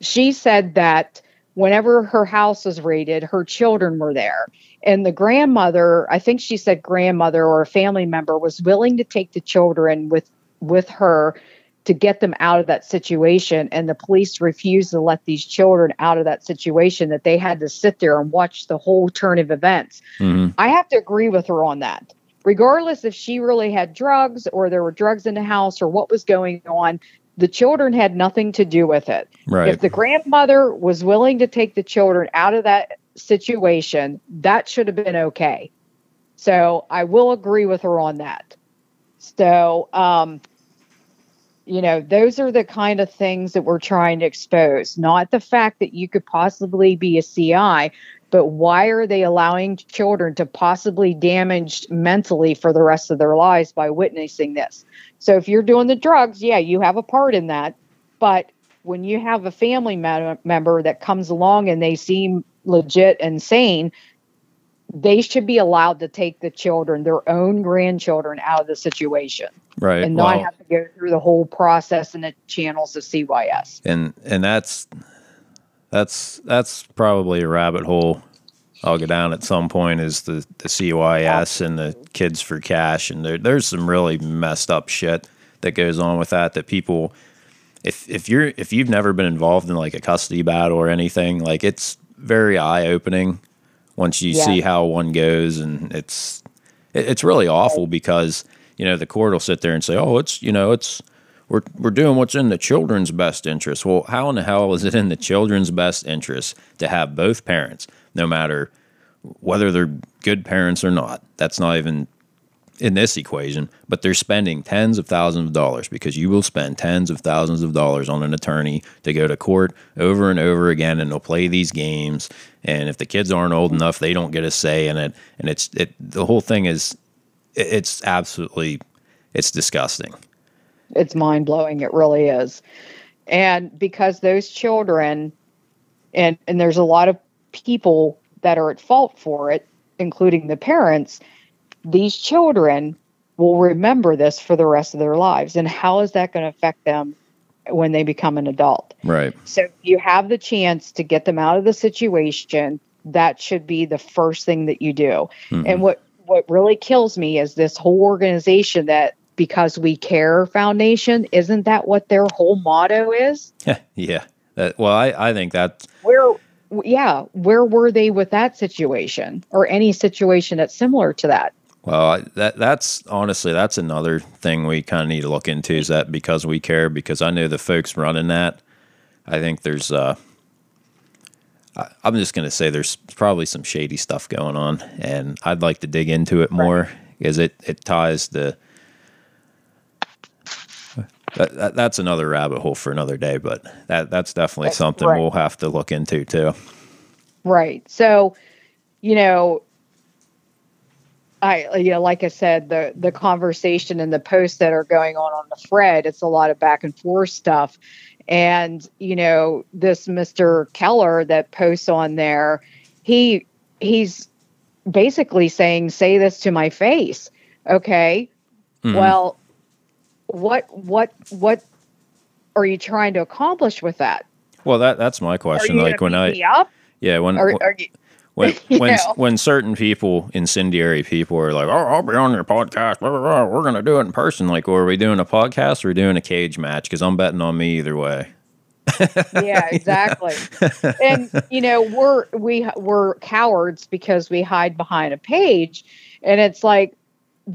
she said that whenever her house was raided her children were there. And the grandmother i think she said grandmother or a family member was willing to take the children with with her to get them out of that situation. And the police refused to let these children out of that situation that they had to sit there and watch the whole turn of events. Hmm I have to agree with her on that. Regardless if she really had drugs or there were drugs in the house or what was going on, the children had nothing to do with it. Right. If the grandmother was willing to take the children out of that situation, that should have been okay. So I will agree with her on that. So, um, you know, those are the kind of things that we're trying to expose, not the fact that you could possibly be a CI, but why are they allowing children to possibly damage mentally for the rest of their lives by witnessing this? So if you're doing the drugs, yeah, you have a part in that. But when you have a family mem- member that comes along and they seem legit and sane, they should be allowed to take the children, their own grandchildren, out of the situation right. and not have to go through the whole process and the channels of CYS. and and that's that's that's probably a rabbit hole I'll go down at some point is the the CYS and the kids for cash. And there, there's some really messed up shit that goes on with that that people if if you're if you've never been involved in like a custody battle or anything like it's very eye opening once you Yeah. see how one goes. And it's it, it's really awful because you know, the court will sit there and say, "Oh, it's you know, it's we're we're doing what's in the children's best interest." Well, how in the hell is it in the children's best interest to have both parents, no matter whether they're good parents or not? That's not even in this equation, but they're spending tens of thousands of dollars because you will spend tens of thousands of dollars on an attorney to go to court over and over again and they'll play these games and if the kids aren't old enough they don't get a say in it and it's it the whole thing is it's absolutely it's disgusting. It's mind blowing. It really is. And because those children, and and there's a lot of people that are at fault for it, including the parents. These children will remember this for the rest of their lives. And how is that going to affect them when they become an adult? Right. So you have the chance to get them out of the situation. That should be the first thing that you do. Mhm. And what what really kills me is this whole organization that because we care foundation isn't that what their whole motto is yeah. That, well, I, I think that where yeah where were they with that situation or any situation that's similar to that Well, I- that that's honestly that's another thing we kind of need to look into is that because we care because I know the folks running that. I think there's uh, I, I'm just gonna say there's probably some shady stuff going on, and I'd like to dig into it more because it it ties the. That, that, that's another rabbit hole for another day, but that that's definitely That's something right. we'll have to look into too. Right. So, you know, I you know, like I said, the the conversation and the posts that are going on on the thread, it's a lot of back and forth stuff. And you know, this Mr. Keller that posts on there, he he's basically saying, "Say this to my face." Okay. Mhm. Well, what what what are you trying to accomplish with that? Well, that that's my question. Like when I yeah when Are, are you, when when know? when certain people, incendiary people, are like, "Oh, I'll be on your podcast. Blah, blah, blah. We're gonna do it in person." Like, well, are we doing a podcast or are we doing a cage match? Because I'm betting on me either way. yeah exactly and you know we're we we're cowards because we hide behind a page and it's like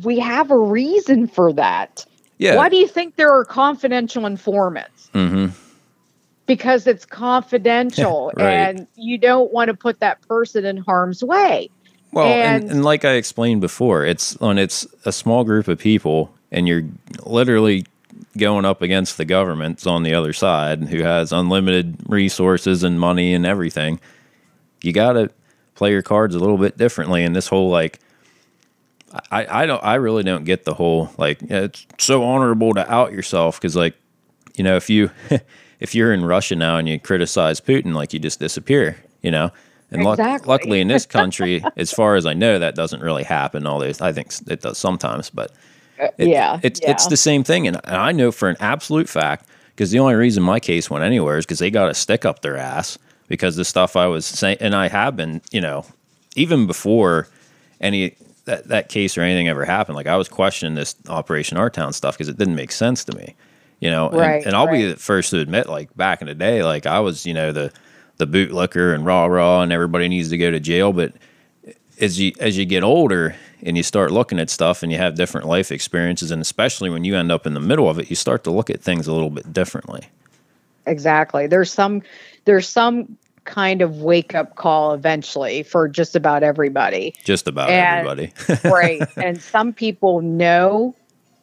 we have a reason for that Yeah. why do you think there are confidential informants hmm because it's confidential Right. and you don't want to put that person in harm's way Well, and, And- and like I explained before, it's when it's a small group of people and you're literally going up against the governments on the other side who has unlimited resources and money and everything. You got to play your cards a little bit differently. And this whole like, I, I don't, I really don't get the whole like, it's so honorable to out yourself because like, you know, if you, if you're in Russia now and you criticize Putin, like you just disappear, you know. And luck luckily in this country, as far as I know, that doesn't really happen. Although I think it does sometimes, but Uh, it- yeah it's yeah. it's the same thing, and and I know for an absolute fact because the only reason my case went anywhere is because they got a stick up their ass because the stuff I was saying, and I have been, you know, even before any that that case or anything ever happened, like I was questioning this Operation Our Town stuff because it didn't make sense to me, you know, and, Right, and I'll be the first to admit, like back in the day, like I was, you know, the the bootlicker and rah rah, and everybody needs to go to jail, but as you as you get older and you start looking at stuff and you have different life experiences and especially when you end up in the middle of it you start to look at things a little bit differently. Exactly. There's some there's some kind of wake up call eventually for just about everybody just about And- everybody right. And some people know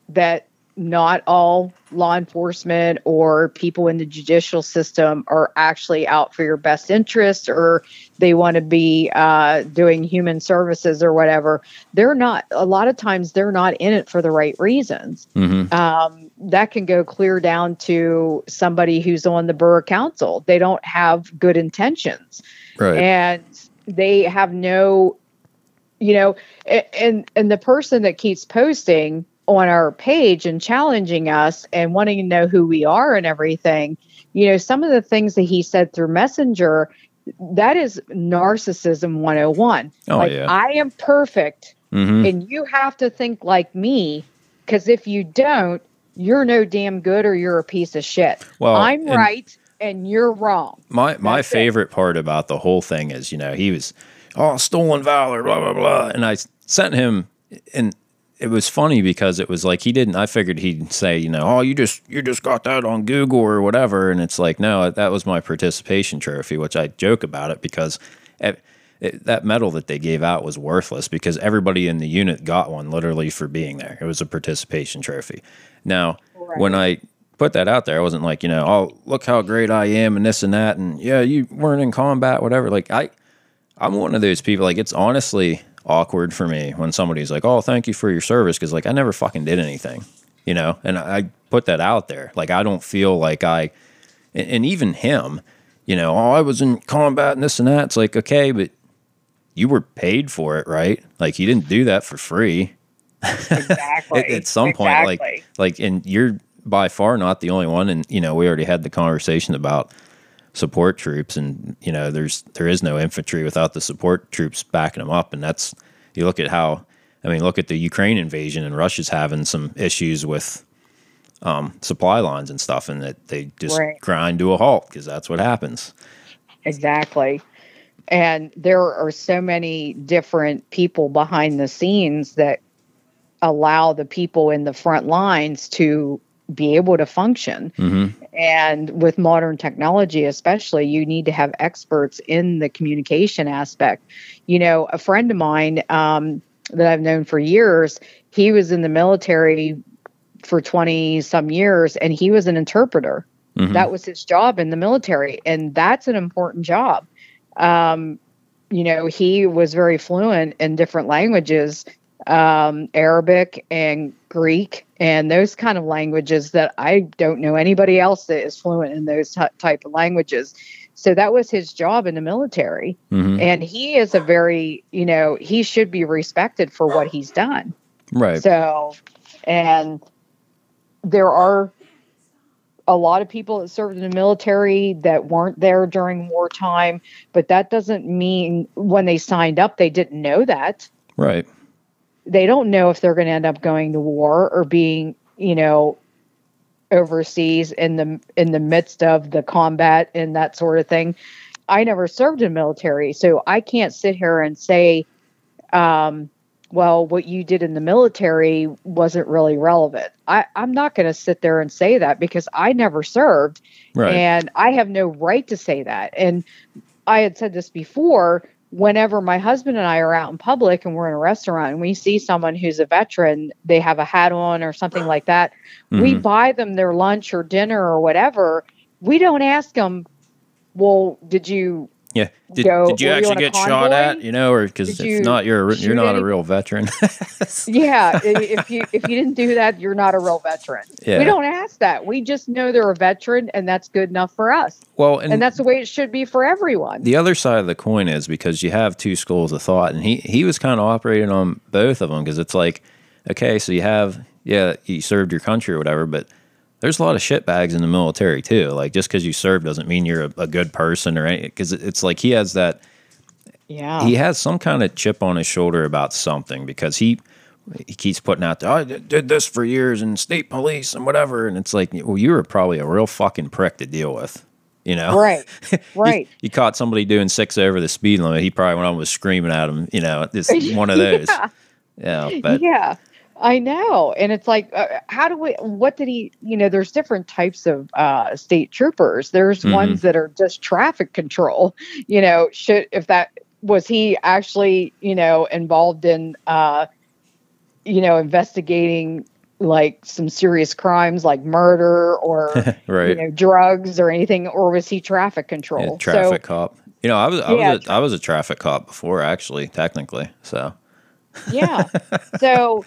that not all law enforcement or people in the judicial system are actually out for your best interest or they want to be uh, doing human services or whatever. They're not, a lot of times, they're not in it for the right reasons. hmm Um, that can go clear down to somebody who's on the borough council. They don't have good intentions right and they have no you know and and the person that keeps posting on our page and challenging us and wanting to know who we are and everything you know some of the things that he said through messenger that is narcissism 101 Oh, like yeah. i am perfect hmm and you have to think like me because if you don't you're no damn good or you're a piece of shit Well, i'm and- right and you're wrong my my That's it. favorite part about the whole thing is you know he was oh stolen valor blah blah blah and i sent him and it was funny because it was like he didn't. I figured he'd say, you know, oh, you just you just got that on Google or whatever, and it's like, no, that was my participation trophy, which I joke about it because it, it, that medal that they gave out was worthless because everybody in the unit got one literally for being there. It was a participation trophy. Now, right. when I put that out there, I wasn't like, you know, oh, look how great I am and this and that, and yeah, you weren't in combat, whatever. Like I, I'm one of those people. Like it's honestly awkward for me when somebody's like, "Oh, thank you for your service," because like I never fucking did anything, you know. And I put that out there. Like I don't feel like I, and, and even him, you know, oh, I was in combat and this and that. It's like okay, but you were paid for it, right? Like you didn't do that for free. Exactly. at, at, some point, exactly. like like, and you're by far not the only one. And you know, we already had the conversation about support troops and you know there's there is no infantry without the support troops backing them up and that's you look at how I mean look at the Ukraine invasion and Russia's having some issues with um, supply lines and stuff and that they just right. grind to a halt because that's what happens exactly and there are so many different people behind the scenes that allow the people in the front lines to be able to function. Mm-hmm. And with modern technology, especially, you need to have experts in the communication aspect. You know, a friend of mine um, that I've known for years, he was in the military for 20 some years and he was an interpreter. Mm-hmm. That was his job in the military. And that's an important job. Um, you know, he was very fluent in different languages um, Arabic and Greek and those kind of languages that I don't know anybody else that is fluent in those t- type of languages. So that was his job in the military. Mm-hmm. And he is a very, you know, he should be respected for what he's done. Right. So, and there are a lot of people that served in the military that weren't there during wartime, but that doesn't mean when they signed up, they didn't know that. Right they don't know if they're going to end up going to war or being, you know, overseas in the in the midst of the combat and that sort of thing. I never served in military, so I can't sit here and say, um, well, what you did in the military wasn't really relevant. I, I'm not going to sit there and say that because I never served, right. and I have no right to say that. And I had said this before whenever my husband and I are out in public and we're in a restaurant and we see someone who's a veteran, they have a hat on or something like that, mm-hmm. we buy them their lunch or dinner or whatever. We don't ask them, well, did you yeah. Did, go, did you actually you get shot at? You know, or because if not, you're a, you're not any? a real veteran. yeah, if you if you didn't do that, you're not a real veteran. Yeah. We don't ask that. We just know they're a veteran, and that's good enough for us. Well, and, and that's the way it should be for everyone. The other side of the coin is because you have two schools of thought, and he he was kind of operating on both of them because it's like, okay, so you have yeah, you served your country or whatever, but there's a lot of shit bags in the military too. Like just because you serve doesn't mean you're a, a good person or anything. Because it's like he has that. Yeah. He has some kind of chip on his shoulder about something because he he keeps putting out there, oh, I did this for years in state police and whatever. And it's like, well, you were probably a real fucking prick to deal with. You know, right, right. you, you, caught somebody doing six over the speed limit. He probably went on was screaming at him. You know, this one of those. yeah. yeah, but yeah. I know. And it's like, uh, how do we, what did he, you know, there's different types of uh, state troopers. There's mm-hmm. ones that are just traffic control, you know, should, if that, was he actually, you know, involved in, uh, you know, investigating like some serious crimes like murder or right. you know drugs or anything or was he traffic control yeah, traffic so, cop you know i was I, yeah, was a, I was a traffic cop before actually technically so yeah so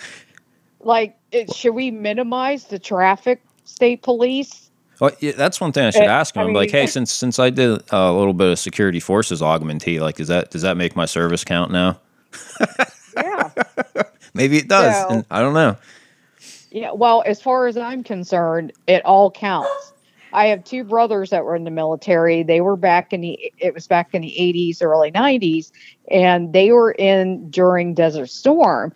like it, should we minimize the traffic state police well, yeah, that's one thing I should it, ask him. I mean, like, hey, since since I did a little bit of security forces augmentee, like, is that does that make my service count now? yeah, maybe it does. So, I don't know. Yeah, well, as far as I'm concerned, it all counts. I have two brothers that were in the military. They were back in the it was back in the 80s, early 90s, and they were in during Desert Storm.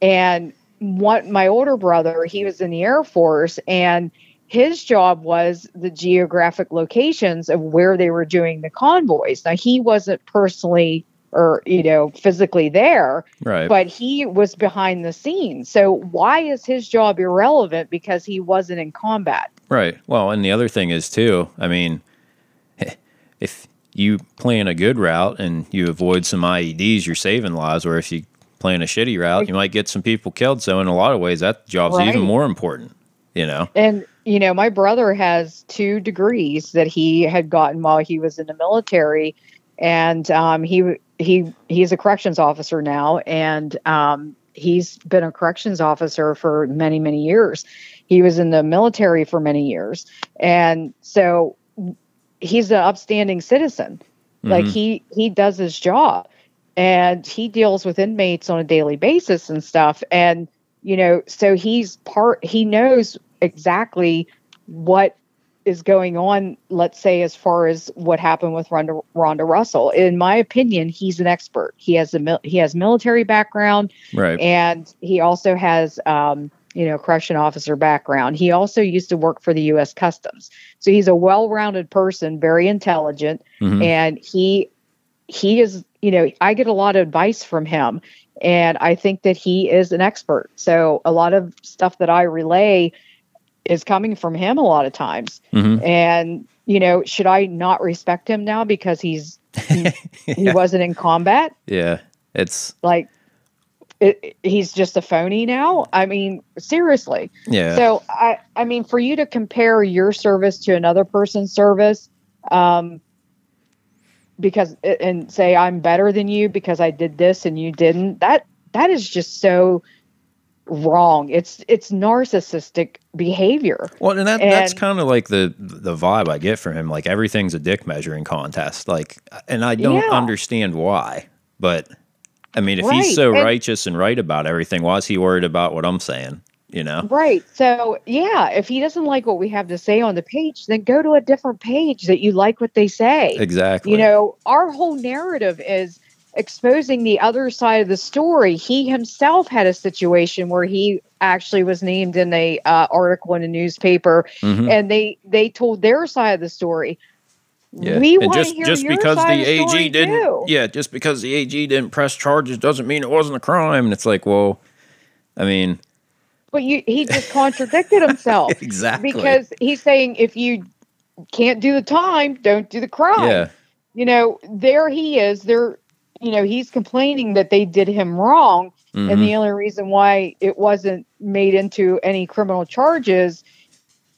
And what my older brother, he was in the Air Force and his job was the geographic locations of where they were doing the convoys. Now he wasn't personally or you know physically there Right. but he was behind the scenes so why is his job irrelevant because he wasn't in combat Right. Well, and the other thing is too. I mean, if you plan a good route and you avoid some IEDs, you're saving lives. Or if you plan a shitty route, you might get some people killed. So in a lot of ways, that job's even more important. You know. And you know, my brother has two degrees that he had gotten while he was in the military, and um, he he he's a corrections officer now, and um, he's been a corrections officer for many many years. He was in the military for many years, and so he's an upstanding citizen. Like Mhm. he he does his job, and he deals with inmates on a daily basis and stuff, and you know so he's part he knows exactly what is going on let's say as far as what happened with Ronda, Ronda Russell. In my opinion he's an expert. He has a mil- he has military background. Right. and he also has um, you know correction officer background. He also used to work for the US Customs. So he's a well-rounded person very intelligent. Mhm. and he he is you know i get a lot of advice from him and i think that he is an expert so a lot of stuff that i relay is coming from him a lot of times Mhm. and you know should i not respect him now because he's he, he wasn't in combat Yeah. It's like it, he's just a phony now i mean seriously yeah. so I, I mean, for you to compare your service to another person's service, um, because and say I'm better than you because I did this and you didn't. That that is just so wrong. It's it's narcissistic behavior. Well, and that that's kind of like the the vibe I get from him. Like everything's a dick measuring contest. Like, and I don't Yeah. understand why. But I mean, if Right, he's so and- righteous and right about everything, why is he worried about what I'm saying? You know? Right. So yeah, if he doesn't like what we have to say on the page, then go to a different page that you like what they say. Exactly. You know, our whole narrative is exposing the other side of the story. He himself had a situation where he actually was named in a uh, article in a newspaper, Mhm. and they they told their side of the story. Yeah. We and just hear just your because side the of the story AG didn't, too. yeah, just because the AG didn't press charges doesn't mean it wasn't a crime. And it's like, well, I mean, But you, he just contradicted himself exactly. because he's saying if you can't do the time, don't do the crime. yeah, you know, there he is. There, you know, he's complaining that they did him wrong, mhm. and the only reason why it wasn't made into any criminal charges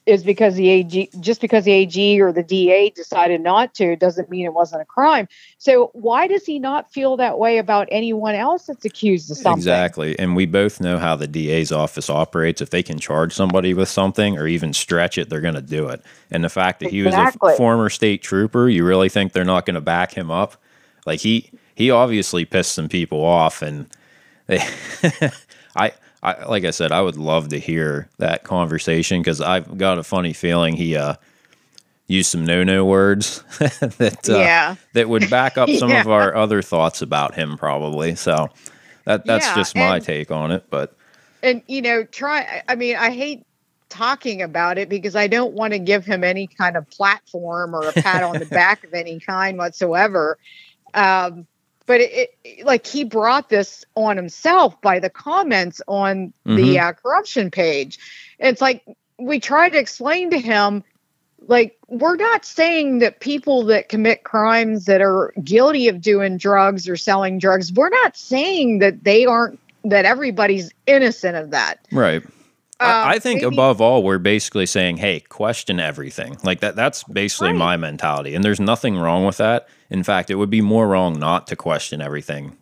is because the AG, just because the AG or the DA decided not to, doesn't mean it wasn't a crime. So why does he not feel that way about anyone else that's accused of something? Exactly. And we both know how the DA's office operates. If they can charge somebody with something or even stretch it, they're going to do it. And the fact that he was a former state trooper, you really think they're not going to back him up? Like he he obviously pissed some people off and they I I like I said I would love to hear that conversation cuz I've got a funny feeling he uh used some no-no words that uh, Yeah. that would back up some of our other thoughts about him probably. So that that's Yeah, just my and- take on it, but and you know try i mean i hate talking about it because i don't want to give him any kind of platform or a pat on the back of any kind whatsoever um but it, it like he brought this on himself by the comments on the uh, corruption page. It's like we try to explain to him like we're not saying that people that commit crimes that are guilty of doing drugs or selling drugs we're not saying that they aren't that everybody's innocent of that. Right. Um, I, I think maybe- above all, we're basically saying, "Hey, question everything." Like that. That's basically Right. my mentality, and there's nothing wrong with that. In fact, it would be more wrong not to question everything.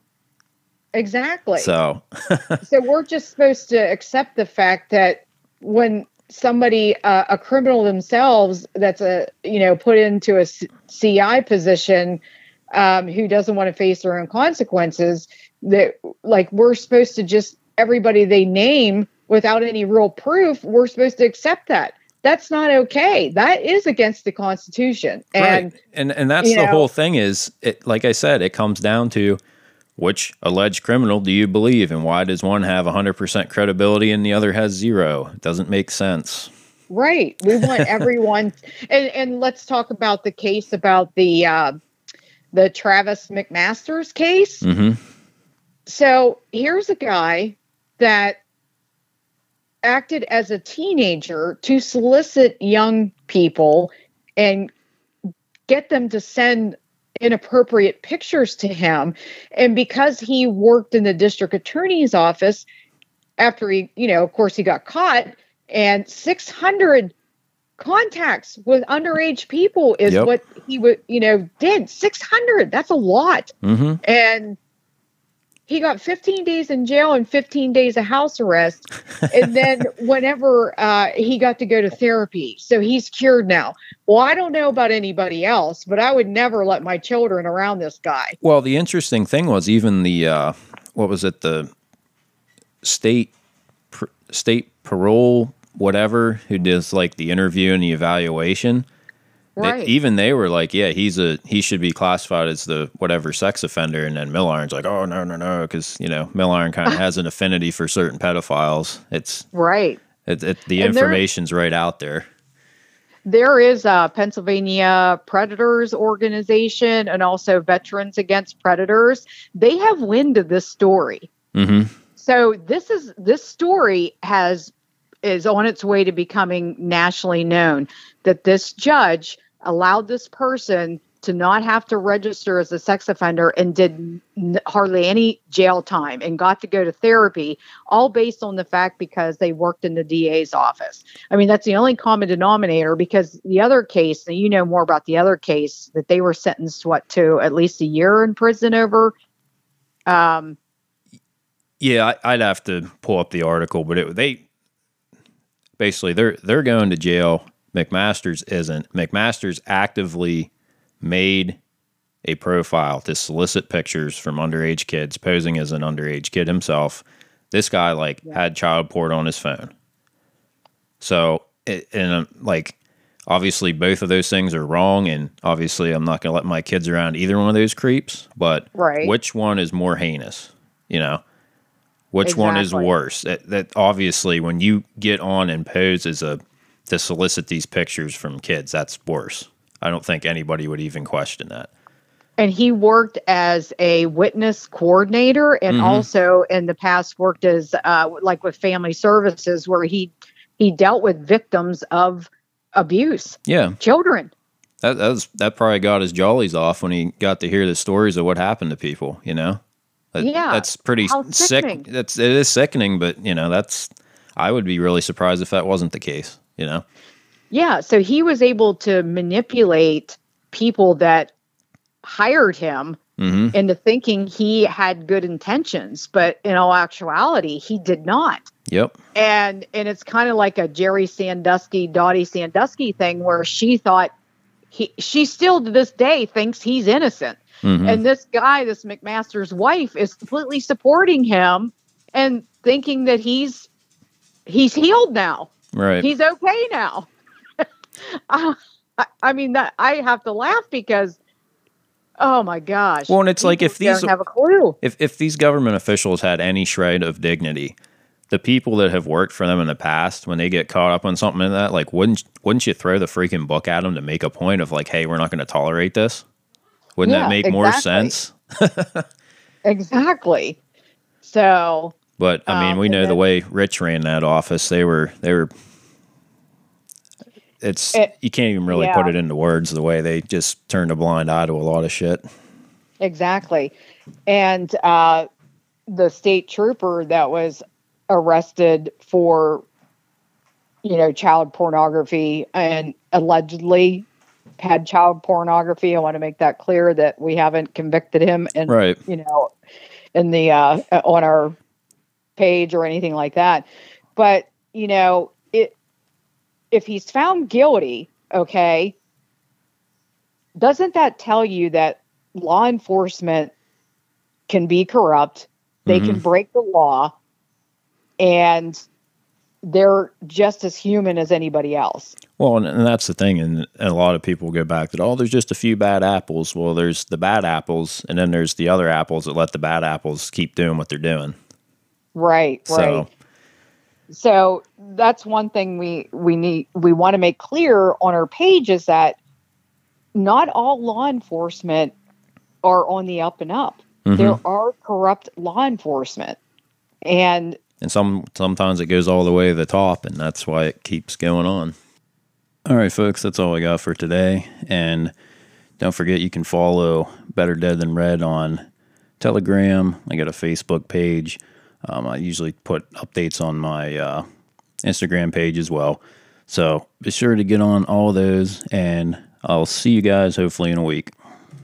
exactly So, so we're just supposed to accept the fact that when somebody uh, a criminal themselves that's a you know put into a ci position um, who doesn't want to face their own consequences that like we're supposed to just everybody they name without any real proof we're supposed to accept that that's not okay that is against the constitution and right. and and that's the know- whole thing. Is it like I said? It comes down to which alleged criminal do you believe, and why does one have 100% credibility and the other has zero? It doesn't make sense. Right. We want everyone and and let's talk about the case about the uh the Travis McMasters case. Mm-hmm. So here's a guy that acted as a teenager to solicit young people and get them to send inappropriate pictures to him. And because he worked in the district attorney's office, after he, you know, of course, he got caught, and 600 contacts with underage people is Yep. what he would, you know, did. 600. That's a lot. Mm-hmm. And he got 15 days in jail and 15 days of house arrest. and then whenever uh, he got to go to therapy. So he's cured now. Well, I don't know about anybody else, but I would never let my children around this guy. Well, the interesting thing was even the uh, what was it the state pr- state parole whatever who does like the interview and the evaluation. They- Right. even they were like, yeah, he's a he should be classified as the whatever sex offender, and then Milliron's like, oh no no no, because you know Milliron kind of has an affinity for certain pedophiles. It's right. it, it, the And there- information's right out there. There is a Pennsylvania Predators Organization and also Veterans Against Predators. They have wind of this story. hmm So this is this story has is on its way to becoming nationally known that this judge allowed this person to not have to register as a sex offender and did hardly any jail time and got to go to therapy all based on the fact because they worked in the DA's office. I mean that's the only common denominator because the other case, and you know more about the other case that they were sentenced what to at least a year in prison over um Yeah, I, I'd have to pull up the article, but it they basically they're they're going to jail. McMaster's isn't. McMaster's actively made a profile to solicit pictures from underage kids, posing as an underage kid himself. This guy like had child porn on his phone. So, it, and um, like obviously both of those things are wrong, and obviously I'm not going to let my kids around either one of those creeps. But Right. which one is more heinous? You know, which one is worse? That, that obviously when you get on and pose as a to solicit these pictures from kids, that's worse. I don't think anybody would even question that. and he worked as a witness coordinator and Mhm. also in the past worked as uh, like with family services where he he dealt with victims of abuse Yeah, children that that, was, that probably got his jollies off when he got to hear the stories of what happened to people. You know, That- Yeah, that's pretty sick. That's it is sickening, but you know that's. I would be really surprised if that wasn't the case. You know, yeah so he was able to manipulate people that hired him hmm into thinking he had good intentions but in all actuality he did not Yep. and and it's kind of like a Jerry Sandusky, Dottie Sandusky thing where she thought he she still to this day thinks he's innocent. Hmm And this guy, this McMaster's wife, is completely supporting him and thinking that he's he's healed now. right. He's okay now. I, I mean that I have to laugh because oh my gosh. Well, and it's like if these- have a clue. if if these government officials had any shred of dignity, the people that have worked for them in the past, when they get caught up on something like that, like wouldn't wouldn't you throw the freaking book at them to make a point of like, hey, we're not going to tolerate this? Wouldn't Yeah, that make more sense? Exactly. So But I mean, Um, we know the way Rich ran that office. They were they were. It's It- you can't even really yeah. put it into words the way they just turned a blind eye to a lot of shit. Exactly. And uh, the state trooper that was arrested for, you know, child pornography and allegedly had child pornography. I want to make that clear that we haven't convicted him and, Right. you know, in the, uh, on our page or anything like that. But, you know, it, if he's found guilty, okay, doesn't that tell you that law enforcement can be corrupt? They can break the law and they're just as human as anybody else. Well, and, and that's the thing, and, and a lot of people go back to, oh, there's just a few bad apples. Well, there's the bad apples, and then there's the other apples that let the bad apples keep doing what they're doing. Right, right. So, So that's one thing we we need we want to make clear on our page is that not all law enforcement are on the up and up. Mm-hmm. There are corrupt law enforcement. And and some sometimes it goes all the way to the top and that's why it keeps going on all right folks that's all i got for today. And don't forget you can follow better dead than red on telegram. I got a facebook page. Um, i usually put updates on my uh, instagram page as well. So be sure to get on all those and i'll see you guys hopefully in a week